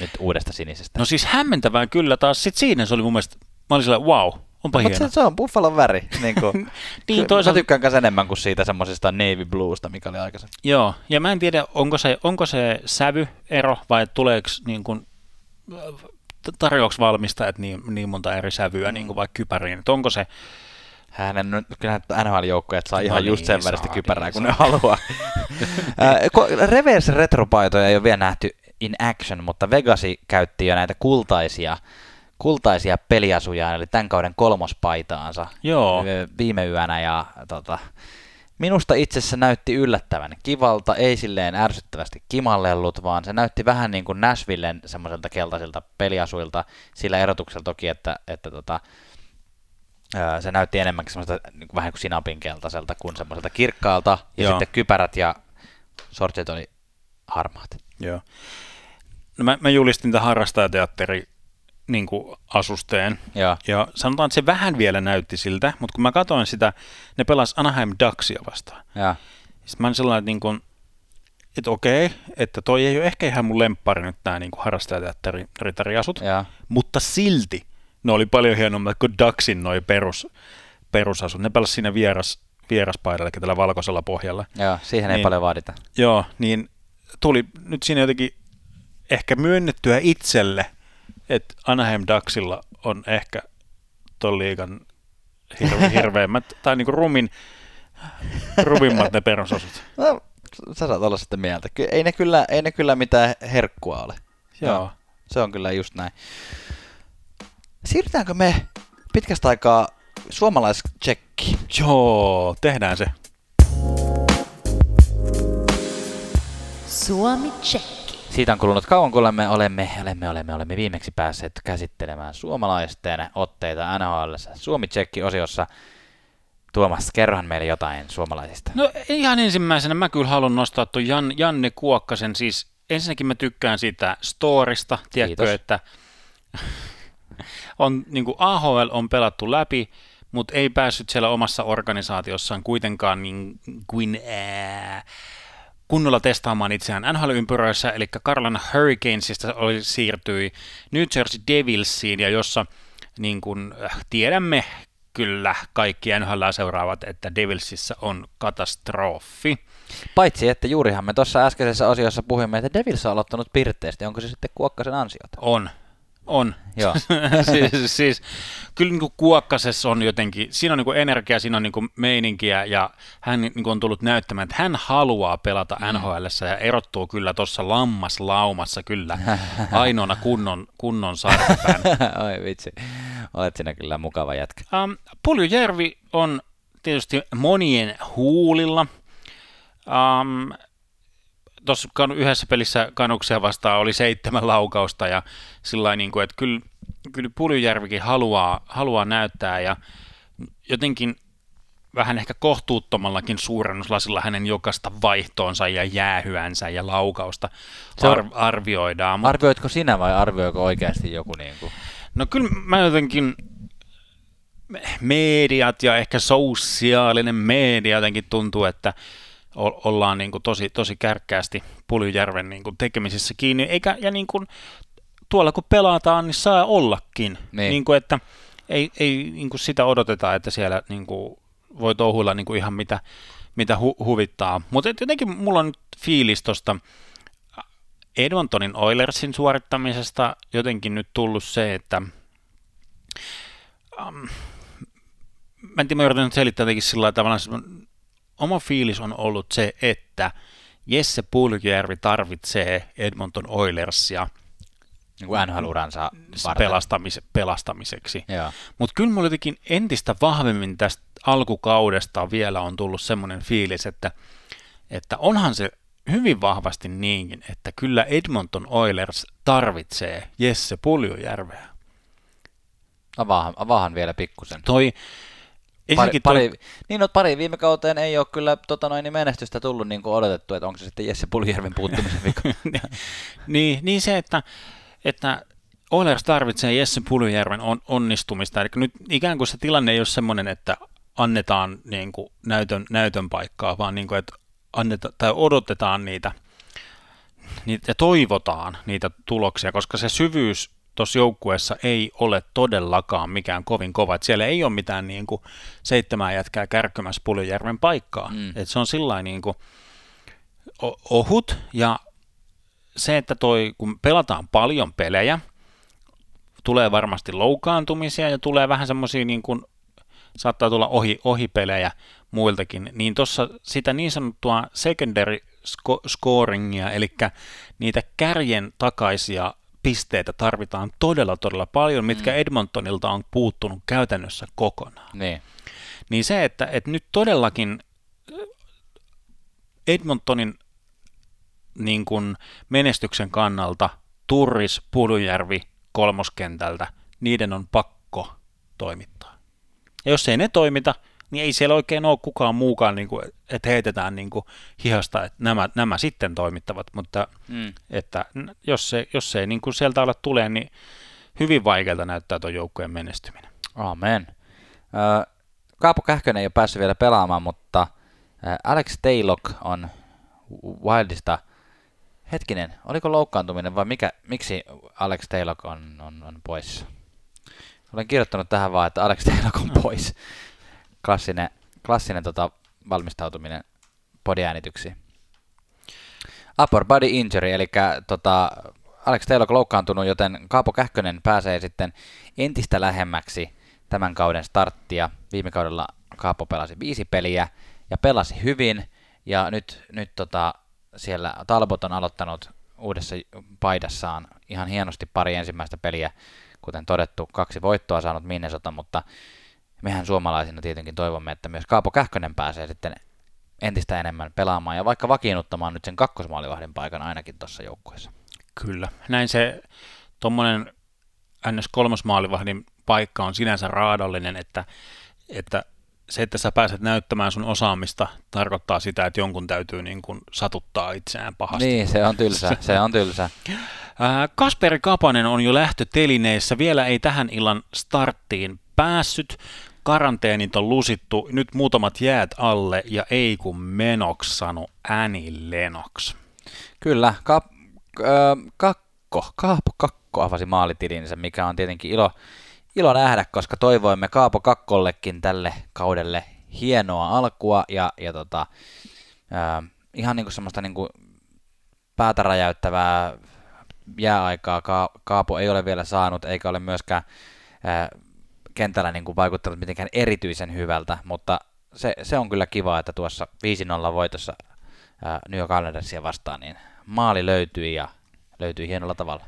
nyt uudesta sinisestä? No siis hämmentävää kyllä taas. Sitten siinä se oli mun mielestä, mä olin sillä, wow, Onpa no, mutta se, se on Buffalon väri. Niin kuin. niin, toisaalta... Mä tykkään myös enemmän kuin siitä semmoisesta navy bluesta, mikä oli aikaisemmin. Joo, ja mä en tiedä, onko se, onko se sävyero vai tuleeko niin kuin tarjoaks valmistajat niin, niin monta eri sävyä, mm. niin kuin vaikka kypäriin, että onko se hänen, kyllä NHL-joukkoja saa no ihan niin, just sen väristä kypärää, kun ne haluaa. Reverse retropaitoja ei ole vielä nähty in action, mutta Vegasi käytti jo näitä kultaisia, kultaisia peliasuja, eli tämän kauden kolmospaitaansa Joo. viime yönä, ja tota, Minusta itse se näytti yllättävän kivalta, ei silleen ärsyttävästi kimallellut, vaan se näytti vähän niin kuin Nashvillen semmoiselta keltaisilta peliasuilta, sillä erotuksella toki, että, että tota, se näytti enemmänkin semmoista niin kuin vähän kuin sinapin keltaiselta kuin semmoiselta kirkkaalta, ja Joo. sitten kypärät ja sortsit oli harmaat. Joo. No mä, mä julistin tämän harrastajateatteri niin kuin asusteen. Ja. ja sanotaan, että se vähän vielä näytti siltä, mutta kun mä katsoin sitä, ne pelas Anaheim Ducksia vastaan. Ja. Sitten mä olin sellainen, että, niin kuin, että okei, että toi ei ole ehkä ihan mun lemppari nyt nämä niin harrastajateatteritariasut, mutta silti ne oli paljon hienommat kuin Ducksin noi perus, perusasut. Ne pelas siinä vieras, vieraspaidalla, tällä valkoisella pohjalla. Joo, siihen niin, ei paljon vaadita. Joo, niin tuli nyt siinä jotenkin ehkä myönnettyä itselle, että Anaheim Ducksilla on ehkä ton liigan hir- hirveimmät, tai niinku rumin, rumimmat ne perusosut. No, sä saat olla sitten mieltä. Ei ne kyllä, ei ne kyllä mitään herkkua ole. Joo. Se on kyllä just näin. Siirrytäänkö me pitkästä aikaa suomalaiskekki? Joo, tehdään se. Suomi check. Siitä on kulunut kauan, kun olemme, olemme, olemme, olemme, olemme viimeksi päässeet käsittelemään suomalaisten otteita NHL Suomi-Tsekki-osiossa. Tuomas, kerrohan meille jotain suomalaisista. No ihan ensimmäisenä mä kyllä haluan nostaa tuon Jan, Janne Kuokkasen. Siis ensinnäkin mä tykkään siitä storista, tiedätkö, Kiitos. että on, niin kuin AHL on pelattu läpi, mutta ei päässyt siellä omassa organisaatiossaan kuitenkaan niin kuin ää, kunnolla testaamaan itseään NHL-ympyröissä, eli Carolina Hurricanesista oli, siirtyi New Jersey Devilsiin, ja jossa niin kuin äh, tiedämme kyllä kaikki NHL seuraavat, että Devilsissä on katastrofi. Paitsi, että juurihan me tuossa äskeisessä osiossa puhuimme, että Devils on aloittanut pirteästi. Onko se sitten Kuokkasen ansiota? On. On. Joo. siis, siis, kyllä niin kuin Kuokkasessa on jotenkin, siinä on niin kuin energia, siinä on niin kuin meininkiä ja hän niin kuin on tullut näyttämään, että hän haluaa pelata mm. NHL ja erottuu kyllä tuossa lammaslaumassa kyllä ainoana kunnon, kunnon sarkapään. Oi vitsi, olet sinä kyllä mukava jätkä. Um, Puljujärvi on tietysti monien huulilla. Um, tuossa yhdessä pelissä kanuksia vastaan oli seitsemän laukausta ja sillä niin kuin, että kyllä, kyllä Puljujärvikin haluaa, haluaa näyttää ja jotenkin vähän ehkä kohtuuttomallakin suurennuslasilla hänen jokaista vaihtoonsa ja jäähyänsä ja laukausta ar- arvioidaan. Mutta... Arvioitko sinä vai arvioiko oikeasti joku? Niin kuin? No kyllä mä jotenkin mediat ja ehkä sosiaalinen media jotenkin tuntuu, että ollaan niin kuin tosi, tosi kärkkäästi Puljujärven niin kuin tekemisissä kiinni, eikä, ja niin kuin, tuolla kun pelataan, niin saa ollakin, niin. Niin kuin, että ei, ei niin kuin sitä odoteta, että siellä niin kuin, voi touhuilla niin kuin ihan mitä, mitä hu- huvittaa, mutta jotenkin mulla on nyt fiilis tuosta Edmontonin Oilersin suorittamisesta jotenkin nyt tullut se, että um, mä en tiedä, mä yritän selittää jotenkin sillä tavalla, oma fiilis on ollut se, että Jesse Puljärvi tarvitsee Edmonton Oilersia niin kuin NHL-uransa pelastamis- pelastamiseksi. Mutta kyllä mulla jotenkin entistä vahvemmin tästä alkukaudesta vielä on tullut semmoinen fiilis, että, että onhan se hyvin vahvasti niinkin, että kyllä Edmonton Oilers tarvitsee Jesse Puljujärveä. Avaahan, avaahan vielä pikkusen. Toi, pari, pari, toi... niin, no, pari viime kauteen ei ole kyllä tota noin, niin menestystä tullut niin kuin odotettu, että onko se sitten Jesse Puljärven puuttumisen vika. niin, niin, se, että, että Oilers tarvitsee Jesse Puljärven on, onnistumista. Eli nyt ikään kuin se tilanne ei ole sellainen, että annetaan niin kuin näytön, näytön paikkaa, vaan niin kuin, että anneta, tai odotetaan niitä, niitä ja toivotaan niitä tuloksia, koska se syvyys tuossa joukkueessa ei ole todellakaan mikään kovin kova. Et siellä ei ole mitään niin kuin seitsemää jätkää kärkkymässä Puljujärven paikkaa. Mm. Et se on sillä niin kuin ohut ja se, että toi, kun pelataan paljon pelejä, tulee varmasti loukaantumisia ja tulee vähän semmoisia niin kuin, saattaa tulla ohi, ohipelejä muiltakin, niin tuossa sitä niin sanottua secondary scoringia, eli niitä kärjen takaisia pisteitä tarvitaan todella todella paljon, mitkä mm. Edmontonilta on puuttunut käytännössä kokonaan. Niin, niin se, että, että nyt todellakin Edmontonin niin kuin menestyksen kannalta Turris, Pudujärvi kolmoskentältä, niiden on pakko toimittaa. Ja jos ei ne toimita, niin ei siellä oikein ole kukaan muukaan, niin kuin, että heitetään niin kuin hihasta, että nämä, nämä sitten toimittavat, mutta mm. että jos se, jos se ei niin kuin sieltä ole tulee, niin hyvin vaikealta näyttää tuon joukkueen menestyminen. Amen. Äh, Kaapo Kähkönen ei ole päässyt vielä pelaamaan, mutta Alex Taylor on Wildista. Hetkinen, oliko loukkaantuminen vai mikä, miksi Alex Taylor on, on, on pois? Olen kirjoittanut tähän vaan, että Alex Taylor on pois klassinen, klassinen tota, valmistautuminen podiäänityksiin. Upper body injury, eli tota, Alex Taylor loukkaantunut, joten Kaapo Kähkönen pääsee sitten entistä lähemmäksi tämän kauden starttia. Viime kaudella Kaapo pelasi viisi peliä ja pelasi hyvin, ja nyt, nyt tota, siellä Talbot on aloittanut uudessa paidassaan ihan hienosti pari ensimmäistä peliä, kuten todettu, kaksi voittoa saanut Minnesota, mutta mehän suomalaisina tietenkin toivomme, että myös Kaapo Kähkönen pääsee sitten entistä enemmän pelaamaan ja vaikka vakiinnuttamaan nyt sen kakkosmaalivahdin paikan ainakin tuossa joukkueessa. Kyllä. Näin se tuommoinen ns. kolmosmaalivahdin paikka on sinänsä raadollinen, että, että se, että sä pääset näyttämään sun osaamista, tarkoittaa sitä, että jonkun täytyy niin kuin satuttaa itseään pahasti. Niin, se on tylsä, se on tylsä. Kasperi Kapanen on jo lähtötelineissä, vielä ei tähän illan starttiin päässyt, karanteenit on lusittu, nyt muutamat jäät alle ja ei kun menoks sano Äni Lenoks. Kyllä, ka- äh, kakko, Kaapo Kakko avasi maalitilinsä, mikä on tietenkin ilo, ilo nähdä, koska toivoimme Kaapo Kakkollekin tälle kaudelle hienoa alkua ja, ja tota, äh, ihan niinku semmoista niinku päätä räjäyttävää jääaikaa Ka- Kaapo ei ole vielä saanut, eikä ole myöskään äh, kentällä niin kuin vaikuttanut mitenkään erityisen hyvältä, mutta se, se on kyllä kiva, että tuossa 5-0 voitossa ää, New York Islandersia vastaan, niin maali löytyi ja löytyi hienolla tavalla.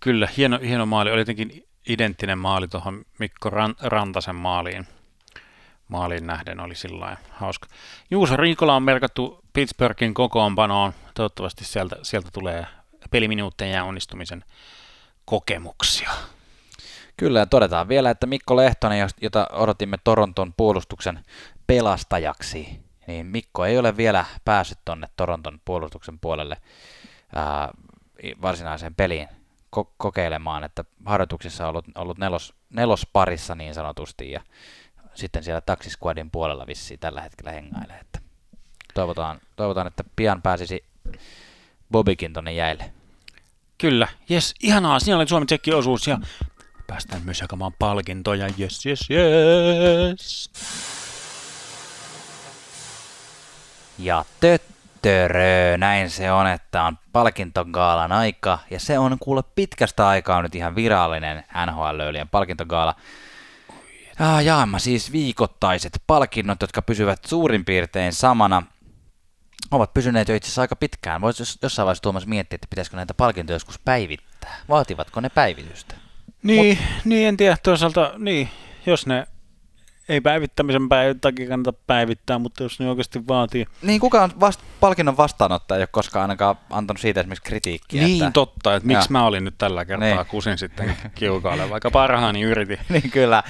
Kyllä, hieno, hieno maali. Oli jotenkin identtinen maali tuohon Mikko Rantasen maaliin. Maaliin nähden oli sillä hauska. Juuso Riikola on merkattu Pittsburghin kokoonpanoon. Toivottavasti sieltä, sieltä tulee peliminuuttien ja onnistumisen kokemuksia. Kyllä, ja todetaan vielä, että Mikko Lehtonen, jota odotimme Toronton puolustuksen pelastajaksi, niin Mikko ei ole vielä päässyt tuonne Toronton puolustuksen puolelle ää, varsinaiseen peliin ko- kokeilemaan, että harjoituksissa on ollut, ollut nelos, nelosparissa niin sanotusti, ja sitten siellä taksisquadin puolella vissiin tällä hetkellä hengailee, että toivotaan, toivotaan, että pian pääsisi Bobikin tonne jäille. Kyllä, jes, ihanaa, siinä oli Suomen tsekki-osuus ja päästään myös jakamaan palkintoja. Yes, yes, yes. Ja töt, Törö, näin se on, että on palkintogaalan aika, ja se on kuule pitkästä aikaa nyt ihan virallinen NHL-löylien palkintogaala. Ja jaamme siis viikoittaiset palkinnot, jotka pysyvät suurin piirtein samana. Ovat pysyneet jo itse asiassa aika pitkään. Voisi jossain vaiheessa Tuomas miettiä, että pitäisikö näitä palkintoja joskus päivittää. Vaativatko ne päivitystä? Niin, Mut... niin en tiedä toisaalta, niin, jos ne ei päivittämisen päiv- takia kannata päivittää, mutta jos ne oikeasti vaatii. Niin, kuka on vast, palkinnon vastaanottaja, ei ole koskaan ainakaan antanut siitä esimerkiksi kritiikkiä. Niin, että... totta, että miksi ja. mä olin nyt tällä kertaa niin. kusin sitten kiukaalle, vaikka parhaani yritin. niin kyllä,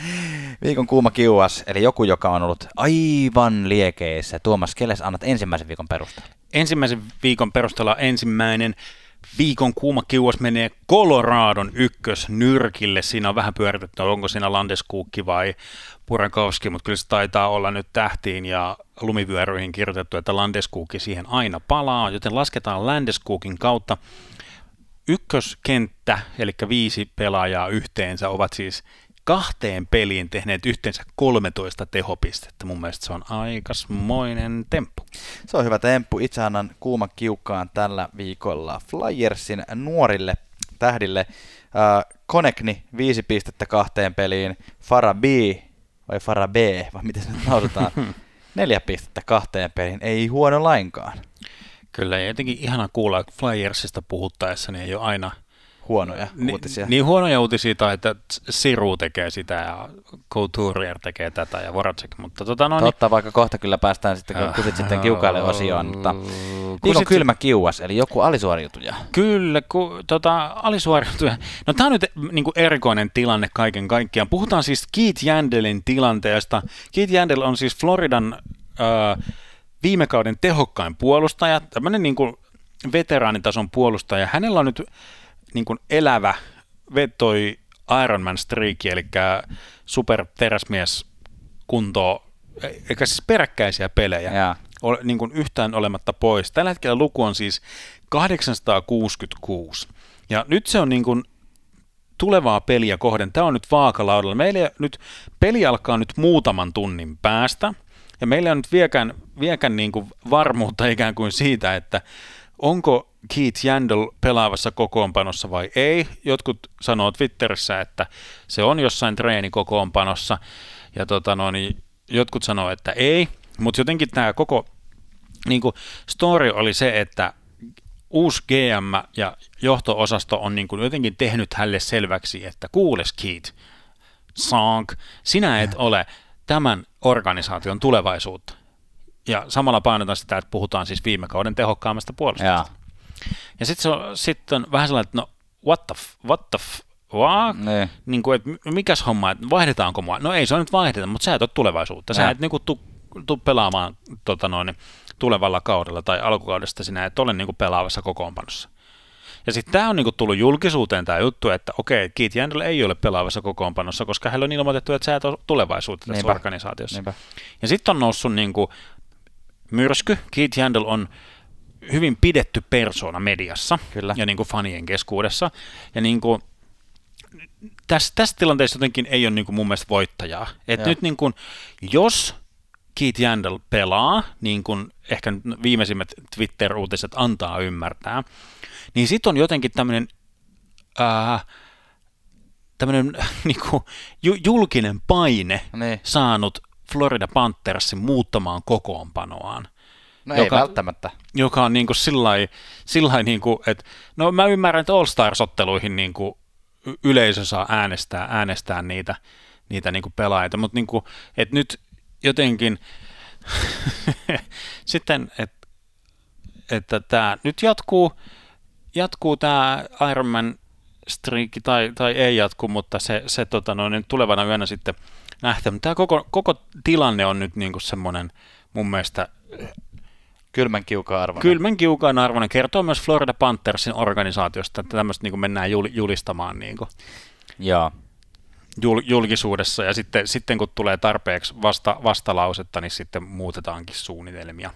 viikon kuuma kiuas, eli joku, joka on ollut aivan liekeissä. Tuomas, kelles annat ensimmäisen viikon perusteella? Ensimmäisen viikon perusteella ensimmäinen viikon kuuma kiuas menee Coloradon ykkös nyrkille. Siinä on vähän pyöritetty, onko siinä Landeskuukki vai Purakowski, mutta kyllä se taitaa olla nyt tähtiin ja lumivyöryihin kirjoitettu, että Landeskuukki siihen aina palaa, joten lasketaan Landeskuukin kautta. Ykköskenttä, eli viisi pelaajaa yhteensä, ovat siis kahteen peliin tehneet yhteensä 13 tehopistettä. Mun mielestä se on aikasmoinen temppu. Se on hyvä temppu. Itse annan kuuma kiukkaan tällä viikolla Flyersin nuorille tähdille. Äh, Konekni viisi pistettä kahteen peliin, Fara B vai Fara B, vai miten se nyt lausutaan, neljä pistettä kahteen peliin, ei huono lainkaan. Kyllä, ja jotenkin ihana kuulla Flyersista puhuttaessa, niin ei ole aina huonoja Ni, uutisia. Niin huonoja uutisia tai että Siru tekee sitä ja Couturier tekee tätä ja Voracek, mutta tota no Totta, niin... vaikka kohta kyllä päästään sitten, kun kusit sitten kiukaille osioon, mutta viikon kylmä kiuas, eli joku alisuoriutuja. Kyllä, ku, tota, alisuoriutuja. No tämä on nyt niin kuin erikoinen tilanne kaiken kaikkiaan. Puhutaan siis Keith Jandelin tilanteesta. Keith Jandel on siis Floridan äh, viime kauden tehokkain puolustaja, tämmöinen niin kuin veteraanitason puolustaja. Hänellä on nyt niin kuin elävä vetoi Ironman streak, eli super teräsmies kunto, eikä siis peräkkäisiä pelejä, ja. ole, niin kuin yhtään olematta pois. Tällä hetkellä luku on siis 866. Ja nyt se on niin kuin tulevaa peliä kohden. Tämä on nyt vaakalaudalla. Meillä nyt peli alkaa nyt muutaman tunnin päästä, ja meillä on nyt viekään, viekään niin kuin varmuutta ikään kuin siitä, että onko Keith Jandel pelaavassa kokoonpanossa vai ei. Jotkut sanoo Twitterissä, että se on jossain treenikokoonpanossa, ja tota no, niin jotkut sanoo, että ei, mutta jotenkin tämä koko niin kuin story oli se, että uusi GM ja johto-osasto on niin kuin jotenkin tehnyt hänelle selväksi, että kuules Keith, Sank, sinä et ole tämän organisaation tulevaisuutta. Ja samalla painotan sitä, että puhutaan siis viime kauden tehokkaammasta puolustuksesta. Ja sitten se on, sit on vähän sellainen, että no what the, f, what the f? Niin. niin kuin, että mikäs homma, että vaihdetaanko mua? No ei se on nyt vaihdeta, mutta sä et ole tulevaisuutta. Sä ja. et niin kuin, tu, tu pelaamaan tota noin, tulevalla kaudella tai alkukaudesta sinä et ole niin kuin pelaavassa kokoonpanossa. Ja sitten tämä on niinku tullut julkisuuteen tämä juttu, että okei, Keith Jandel ei ole pelaavassa kokoonpanossa, koska hän on ilmoitettu, että sä et ole tulevaisuutta tässä Niinpä. organisaatiossa. Niinpä. Ja sitten on noussut niinku myrsky. Keith Jandel on hyvin pidetty persona mediassa Kyllä. ja niin kuin fanien keskuudessa. Ja niin kuin, tässä, tässä tilanteessa jotenkin ei ole niin kuin mun mielestä voittajaa. Et nyt niin kuin, jos Keith Jandel pelaa, niin kuin ehkä viimeisimmät Twitter-uutiset antaa ymmärtää, niin sitten on jotenkin tämmöinen äh, tämmöinen niin kuin, julkinen paine niin. saanut Florida Panthersin muuttamaan kokoonpanoaan. No joka, ei välttämättä. Joka on niin kuin sillai, sillai niin kuin, että no mä ymmärrän, että All Stars-otteluihin niin kuin yleisö saa äänestää, äänestää niitä, niitä niin kuin pelaajia, mutta niin kuin, että nyt jotenkin sitten, että, että tämä nyt jatkuu, jatkuu tämä Ironman striikki tai, tai ei jatku, mutta se, se tota, no, niin tulevana yönä sitten nähtävä. Tämä koko, koko tilanne on nyt niin kuin semmoinen mun mielestä Kylmän kiukaan arvoinen. Kylmän kiukaan arvoinen. Kertoo myös Florida Panthersin organisaatiosta, että tämmöistä niin mennään julistamaan niin kuin Joo. Jul, julkisuudessa. Ja sitten, sitten kun tulee tarpeeksi vasta, vastalausetta, niin sitten muutetaankin suunnitelmia.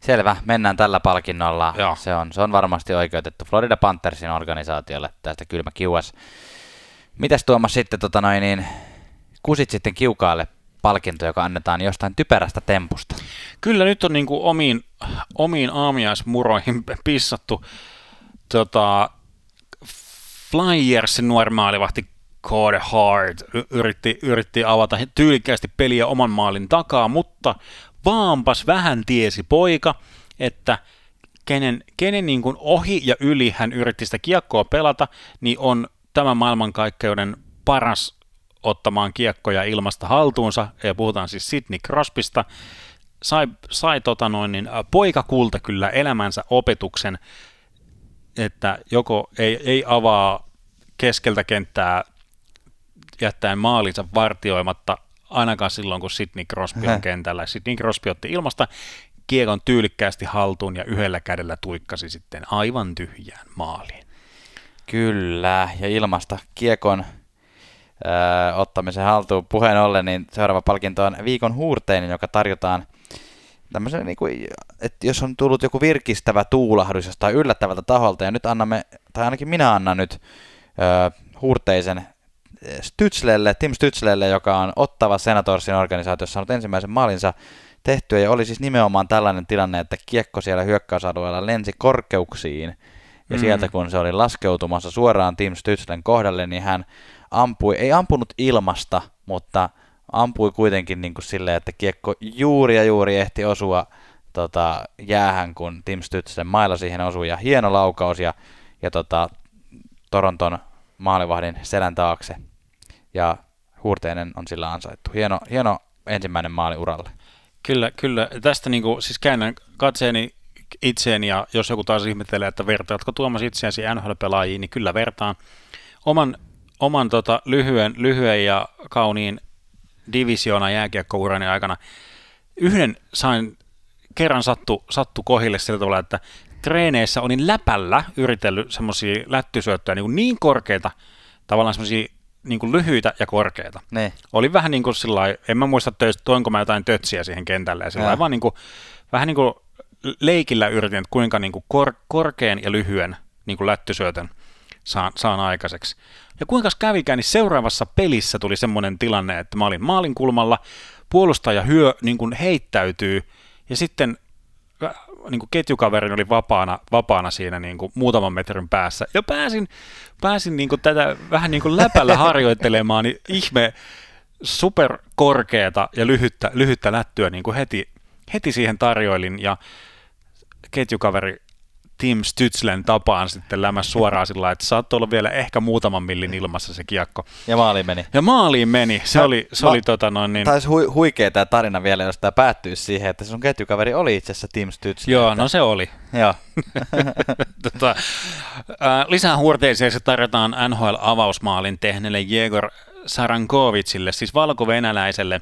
Selvä, mennään tällä palkinnolla. Se on, se on varmasti oikeutettu Florida Panthersin organisaatiolle tästä kylmä kiuas. Mitäs Tuomas sitten tota noin, niin, kusit sitten kiukaalle palkinto, joka annetaan jostain typerästä tempusta. Kyllä nyt on niin kuin omiin, omiin aamiaismuroihin pissattu tota, Flyersin nuori maalivahti Code Hard yritti, yritti avata tyylikkäästi peliä oman maalin takaa, mutta vaanpas vähän tiesi poika, että kenen, kenen niin kuin ohi ja yli hän yritti sitä kiekkoa pelata, niin on tämän maailmankaikkeuden paras ottamaan kiekkoja ilmasta haltuunsa, ja puhutaan siis Sidney Crosbysta, sai, sai tota noin, niin, poikakulta kyllä elämänsä opetuksen, että joko ei, ei avaa keskeltä kenttää jättäen maalinsa vartioimatta ainakaan silloin, kun Sidney Crosby on kentällä. Sidney Crosby otti ilmasta kiekon tyylikkäästi haltuun ja yhdellä kädellä tuikkasi sitten aivan tyhjään maaliin. Kyllä, ja ilmasta kiekon öö, ottamisen haltuun puheen ollen, niin seuraava palkinto on viikon huurteinen, joka tarjotaan tämmöisen, niin kuin, että jos on tullut joku virkistävä tuulahdus jostain yllättävältä taholta, ja nyt annamme, tai ainakin minä annan nyt öö, huurteisen Stützlelle, Tim Stützlelle, joka on Ottava Senatorsin organisaatiossa saanut ensimmäisen maalinsa tehtyä, ja oli siis nimenomaan tällainen tilanne, että kiekko siellä hyökkäysalueella lensi korkeuksiin, ja mm. sieltä kun se oli laskeutumassa suoraan Tim Stützlen kohdalle, niin hän ampui, ei ampunut ilmasta, mutta ampui kuitenkin niin kuin silleen, että kiekko juuri ja juuri ehti osua tota, jäähän, kun Tim Stützlen mailla siihen osui, ja hieno laukaus, ja, ja tota, Toronton maalivahdin selän taakse ja Huurteinen on sillä ansaittu. Hieno, hieno ensimmäinen maali uralle. Kyllä, kyllä. Tästä niin kuin, siis käännän katseeni itseeni ja jos joku taas ihmettelee, että vertaatko Tuomas itseäsi NHL-pelaajiin, niin kyllä vertaan. Oman, oman tota, lyhyen, lyhyen ja kauniin divisioona jääkiekkourani aikana yhden sain kerran sattu, sattu kohille sillä tavalla, että treeneissä olin läpällä yritellyt semmoisia lättysyöttöjä niin, niin korkeita, tavallaan semmoisia niin kuin lyhyitä ja korkeita. Ne. Oli vähän niin kuin sillä en mä muista, töistä, toinko mä jotain tötsiä siihen kentälle, ja sillä vaan niin kuin, vähän niin kuin leikillä yritin, että kuinka niin kuin kor, korkean ja lyhyen niin kuin lättysyötön saan, saan aikaiseksi. Ja kuinka kävikään, niin seuraavassa pelissä tuli semmoinen tilanne, että mä olin maalin kulmalla, puolustaja hyö niin kuin heittäytyy, ja sitten niin kuin ketjukaverin oli vapaana, vapaana siinä niin kuin muutaman metrin päässä. Ja pääsin, pääsin niin kuin tätä vähän niin kuin läpällä harjoittelemaan, niin ihme superkorkeata ja lyhyttä, lyhyttä lättyä niin kuin heti, heti siihen tarjoilin. Ja ketjukaveri Tim Stützlen tapaan sitten lämäs suoraan sillä että saattoi olla vielä ehkä muutaman millin ilmassa se kiekko. Ja maaliin meni. Ja maaliin meni. Se mä, oli, se mä, oli tota noin niin... Taisi hui, huikea tämä tarina vielä, jos tämä päättyisi siihen, että sun ketjukaveri oli itse asiassa Tim Stützlen. Joo, no se oli. Joo. tota, lisää huurteisia se tarjotaan NHL-avausmaalin tehneelle Jegor Sarankovitsille, siis valko-venäläiselle,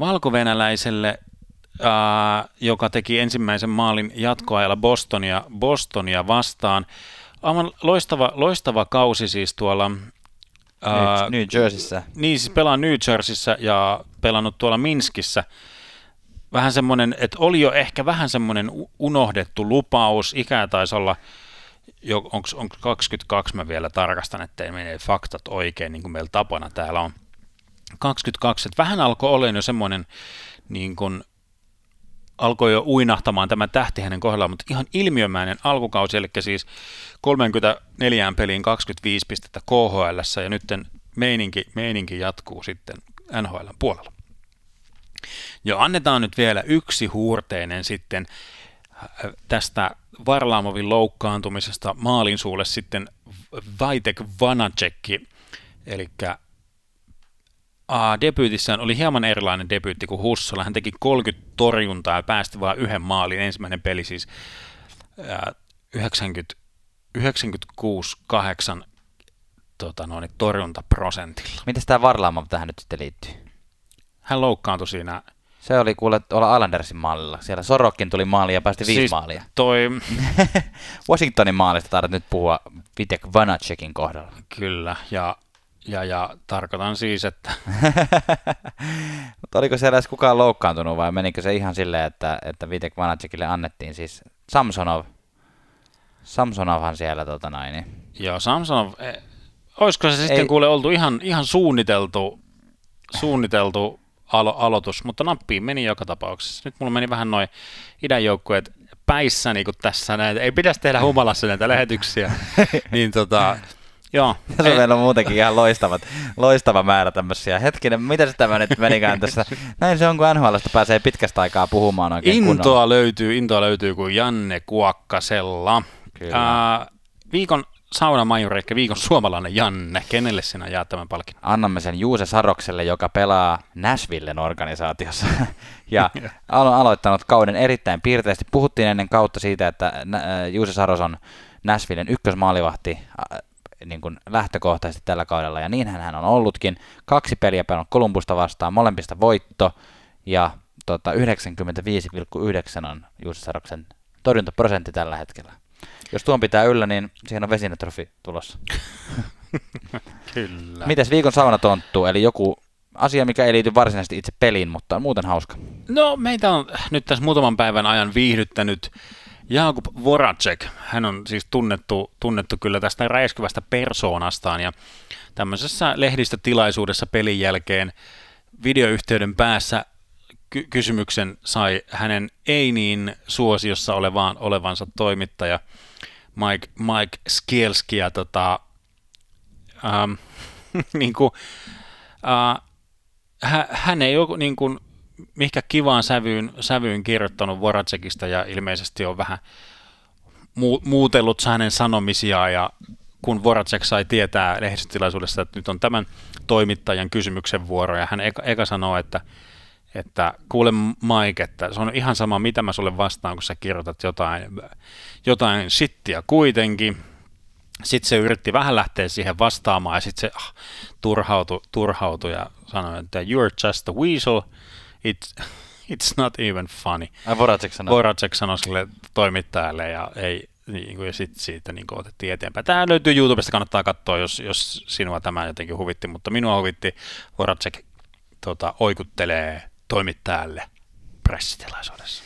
valko-venäläiselle äh, joka teki ensimmäisen maalin jatkoajalla Bostonia, Bostonia vastaan. Aivan loistava, loistava kausi siis tuolla Äh, New Jerseyssä. Niin, siis pelaa New Jerseyssä ja pelannut tuolla Minskissä. Vähän semmoinen, että oli jo ehkä vähän semmoinen unohdettu lupaus. Ikää taisi olla, onko on 22, mä vielä tarkastan, ettei mene faktat oikein, niin kuin meillä tapana täällä on. 22, että vähän alkoi olla jo semmoinen niin kuin alkoi jo uinahtamaan tämä tähti hänen kohdallaan, mutta ihan ilmiömäinen alkukausi, eli siis 34 peliin 25 pistettä KHL, ja nyt meininki, meininki jatkuu sitten NHL puolella. Ja annetaan nyt vielä yksi huurteinen sitten äh, tästä Varlaamovin loukkaantumisesta maalin suulle sitten Vaitek Vanacekki, eli uh, debyytissään oli hieman erilainen debyytti kuin Hussola. Hän teki 30 torjuntaa ja päästi vain yhden maalin. Ensimmäinen peli siis uh, 90, 96-8 tota noin, torjuntaprosentilla. Miten tämä Varlaamo tähän nyt sitten liittyy? Hän loukkaantui siinä. Se oli kuule olla Islandersin maalilla. Siellä Sorokin tuli maali ja päästi viisi siis maalia. Toi... Washingtonin maalista tarvitset nyt puhua Vitek Vanacekin kohdalla. Kyllä, ja ja, ja tarkoitan siis, että... Mutta oliko siellä edes kukaan loukkaantunut vai menikö se ihan silleen, että, että Vitek Vanacekille annettiin siis Samsonov? Samsonovhan siellä tota näin. Niin. Joo, Samsonov, eh, olisiko se sitten Ei. kuule oltu ihan, ihan suunniteltu, suunniteltu alo- aloitus, mutta nappiin meni joka tapauksessa. Nyt mulla meni vähän noin idän joukkueet päissä niin tässä näitä. Ei pitäisi tehdä humalassa näitä lähetyksiä. niin tota, Joo. Ja se meillä on muutenkin ihan loistavat, loistava määrä tämmöisiä. Hetkinen, mitä se tämä nyt menikään tässä? Näin se on, kun NHLstä pääsee pitkästä aikaa puhumaan oikein Intoa kunnolla. löytyy, intoa löytyy kuin Janne Kuokkasella. Kyllä. Ää, viikon saunamajuri, eli viikon suomalainen Janne. Kenelle sinä jaat tämän palkinnon? Annamme sen Juuse Sarokselle, joka pelaa Nashvillen organisaatiossa. ja on aloittanut kauden erittäin piirteisesti. Puhuttiin ennen kautta siitä, että äh, Juuse Saros on Nashvillen ykkösmaalivahti äh, niin kuin lähtökohtaisesti tällä kaudella, ja niin hän on ollutkin. Kaksi peliä pelannut Kolumbusta vastaan, molempista voitto, ja tota, 95,9 on Juuse Saroksen torjuntaprosentti tällä hetkellä. Jos tuon pitää yllä, niin siihen on vesinetrofi tulossa. Kyllä. Mites viikon saunatonttu, eli joku asia, mikä ei liity varsinaisesti itse peliin, mutta on muuten hauska. No meitä on nyt tässä muutaman päivän ajan viihdyttänyt Jakub Voracek. Hän on siis tunnettu, tunnettu kyllä tästä räiskyvästä persoonastaan ja tämmöisessä lehdistötilaisuudessa pelin jälkeen videoyhteyden päässä ky- kysymyksen sai hänen ei niin suosiossa olevaan, olevansa toimittaja Mike, Mike Skielski ja tota, ähm, niin kuin, äh, hä- hän ei ole niin kuin, mihinkä kivaan sävyyn, sävyyn kirjoittanut Voracekista ja ilmeisesti on vähän mu- muutellut hänen sanomisiaan ja kun Voracek sai tietää lehdistötilaisuudessa, että nyt on tämän toimittajan kysymyksen vuoro ja hän eka, eka sanoo, että, että kuule Mike, että se on ihan sama mitä mä sulle vastaan, kun sä kirjoitat jotain, jotain shittiä kuitenkin. Sitten se yritti vähän lähteä siihen vastaamaan ja sitten se ah, turhautui, turhautui ja sanoi, että you're just a weasel, it's, it's not even funny. Ai Voracek sanoi. Voracek sanoi sille toimittajalle ja ei, niin kuin, ja sitten siitä niin kuin, otettiin eteenpäin. Tämä löytyy YouTubesta, kannattaa katsoa, jos, jos sinua tämä jotenkin huvitti, mutta minua huvitti Voracek tota, oikuttelee toimittajalle pressitilaisuudessa.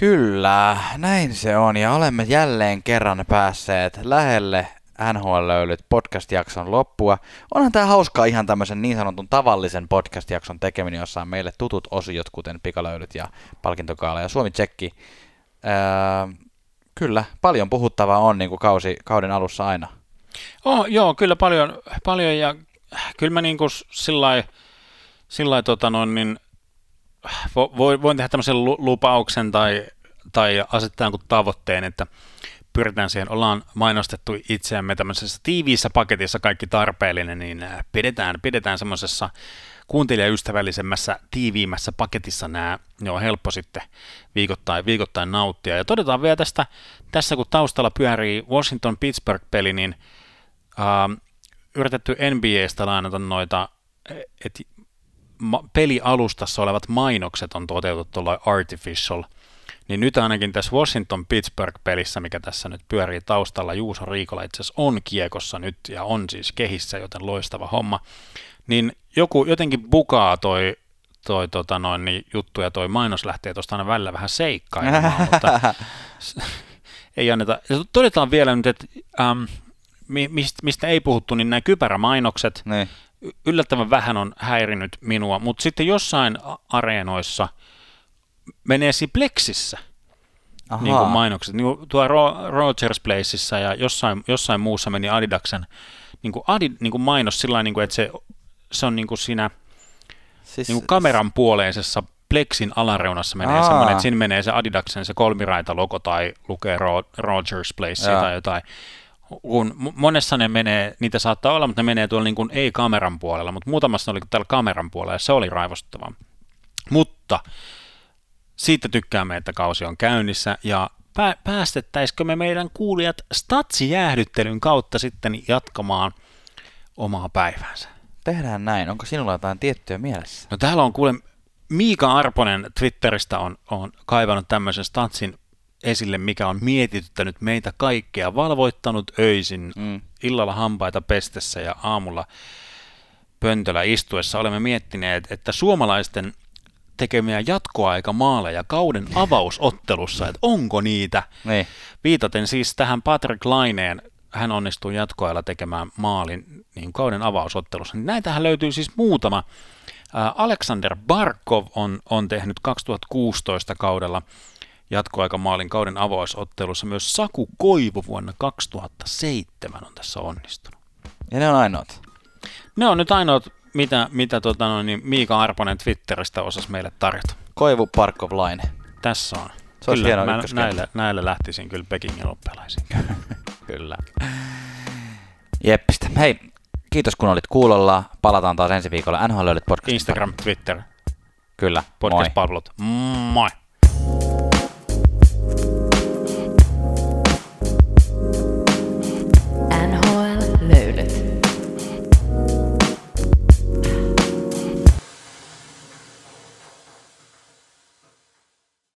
Kyllä, näin se on, ja olemme jälleen kerran päässeet lähelle NHL-löylyt podcast-jakson loppua. Onhan tämä hauskaa ihan tämmöisen niin sanotun tavallisen podcast-jakson tekeminen, jossa on meille tutut osiot, kuten pikalöylyt ja palkintokaala ja Suomi-tsekki. Öö, kyllä, paljon puhuttavaa on niin kuin kausi, kauden alussa aina. Oh, joo, kyllä paljon, paljon ja kyllä mä niin kuin sillä lailla, tota noin, niin, vo, voin tehdä tämmöisen lupauksen tai, tai asettaa tavoitteen, että pyritään siihen, ollaan mainostettu itseämme tämmöisessä tiiviissä paketissa kaikki tarpeellinen, niin pidetään, pidetään semmoisessa kuuntelijaystävällisemmässä, tiiviimmässä paketissa nämä, ne on helppo sitten viikoittain, viikoittain nauttia. Ja todetaan vielä tästä, tässä kun taustalla pyörii Washington-Pittsburgh-peli, niin äh, yritetty NBAstä lainata noita, että pelialustassa olevat mainokset on toteutettu artificial, niin nyt ainakin tässä Washington-Pittsburgh-pelissä, mikä tässä nyt pyörii taustalla, Juuso Riikola itse asiassa on kiekossa nyt ja on siis kehissä, joten loistava homma, niin joku jotenkin bukaa toi, toi tota noin, niin juttu ja toi mainos lähtee tuosta aina välillä vähän seikkailemaan, mutta ei anneta. Ja todetaan vielä nyt, että ähm, mistä ei puhuttu, niin nämä kypärämainokset niin. yllättävän vähän on häirinyt minua, mutta sitten jossain areenoissa menee siinä Plexissä niin kuin mainokset. Niin kuin tuo Rogers Placeissa ja jossain, jossain muussa meni Adidaksen niin kuin Adi, niin kuin mainos sillä niin kuin, että se, se on niin kuin siinä siis, niin kuin kameran puoleisessa Plexin alareunassa menee Aa. semmoinen, että siinä menee se Adidaksen se kolmiraita logo tai lukee Rogers Place tai jotain kun monessa ne menee, niitä saattaa olla, mutta ne menee tuolla niin kuin ei-kameran puolella, mutta muutamassa oli täällä kameran puolella ja se oli raivostuttavaa. Mutta siitä tykkäämme, että kausi on käynnissä ja pää- päästettäisikö me meidän kuulijat statsijäähdyttelyn kautta sitten jatkamaan omaa päiväänsä? Tehdään näin. Onko sinulla jotain tiettyä mielessä? No täällä on kuule, Miika Arponen Twitteristä on, on kaivannut tämmöisen statsin esille, mikä on mietityttänyt meitä kaikkea, valvoittanut öisin, mm. illalla hampaita pestessä ja aamulla pöntöllä istuessa olemme miettineet, että suomalaisten tekemiä jatkoaikamaaleja kauden avausottelussa, että onko niitä. Niin. Viitaten siis tähän Patrick Laineen, hän onnistui jatkoajalla tekemään maalin niin kauden avausottelussa. Niin näitähän löytyy siis muutama. Alexander Barkov on, on tehnyt 2016 kaudella jatkoaikamaalin kauden avausottelussa. Myös Saku Koivu vuonna 2007 on tässä onnistunut. Ja ne on ainoat. Ne on nyt ainoat, mitä, mitä tota noin, niin Miika Arponen Twitteristä osasi meille tarjota. Koivu Parkov Line. Tässä on. Se kyllä, hieno mä näille, näille lähtisin kyllä Pekingin oppelaisiin. kyllä. Jeppistä. Hei, kiitos kun olit kuulolla. Palataan taas ensi viikolla NHL podcast. Instagram, Twitter, Kyllä. Podcast-palvelut. Moi!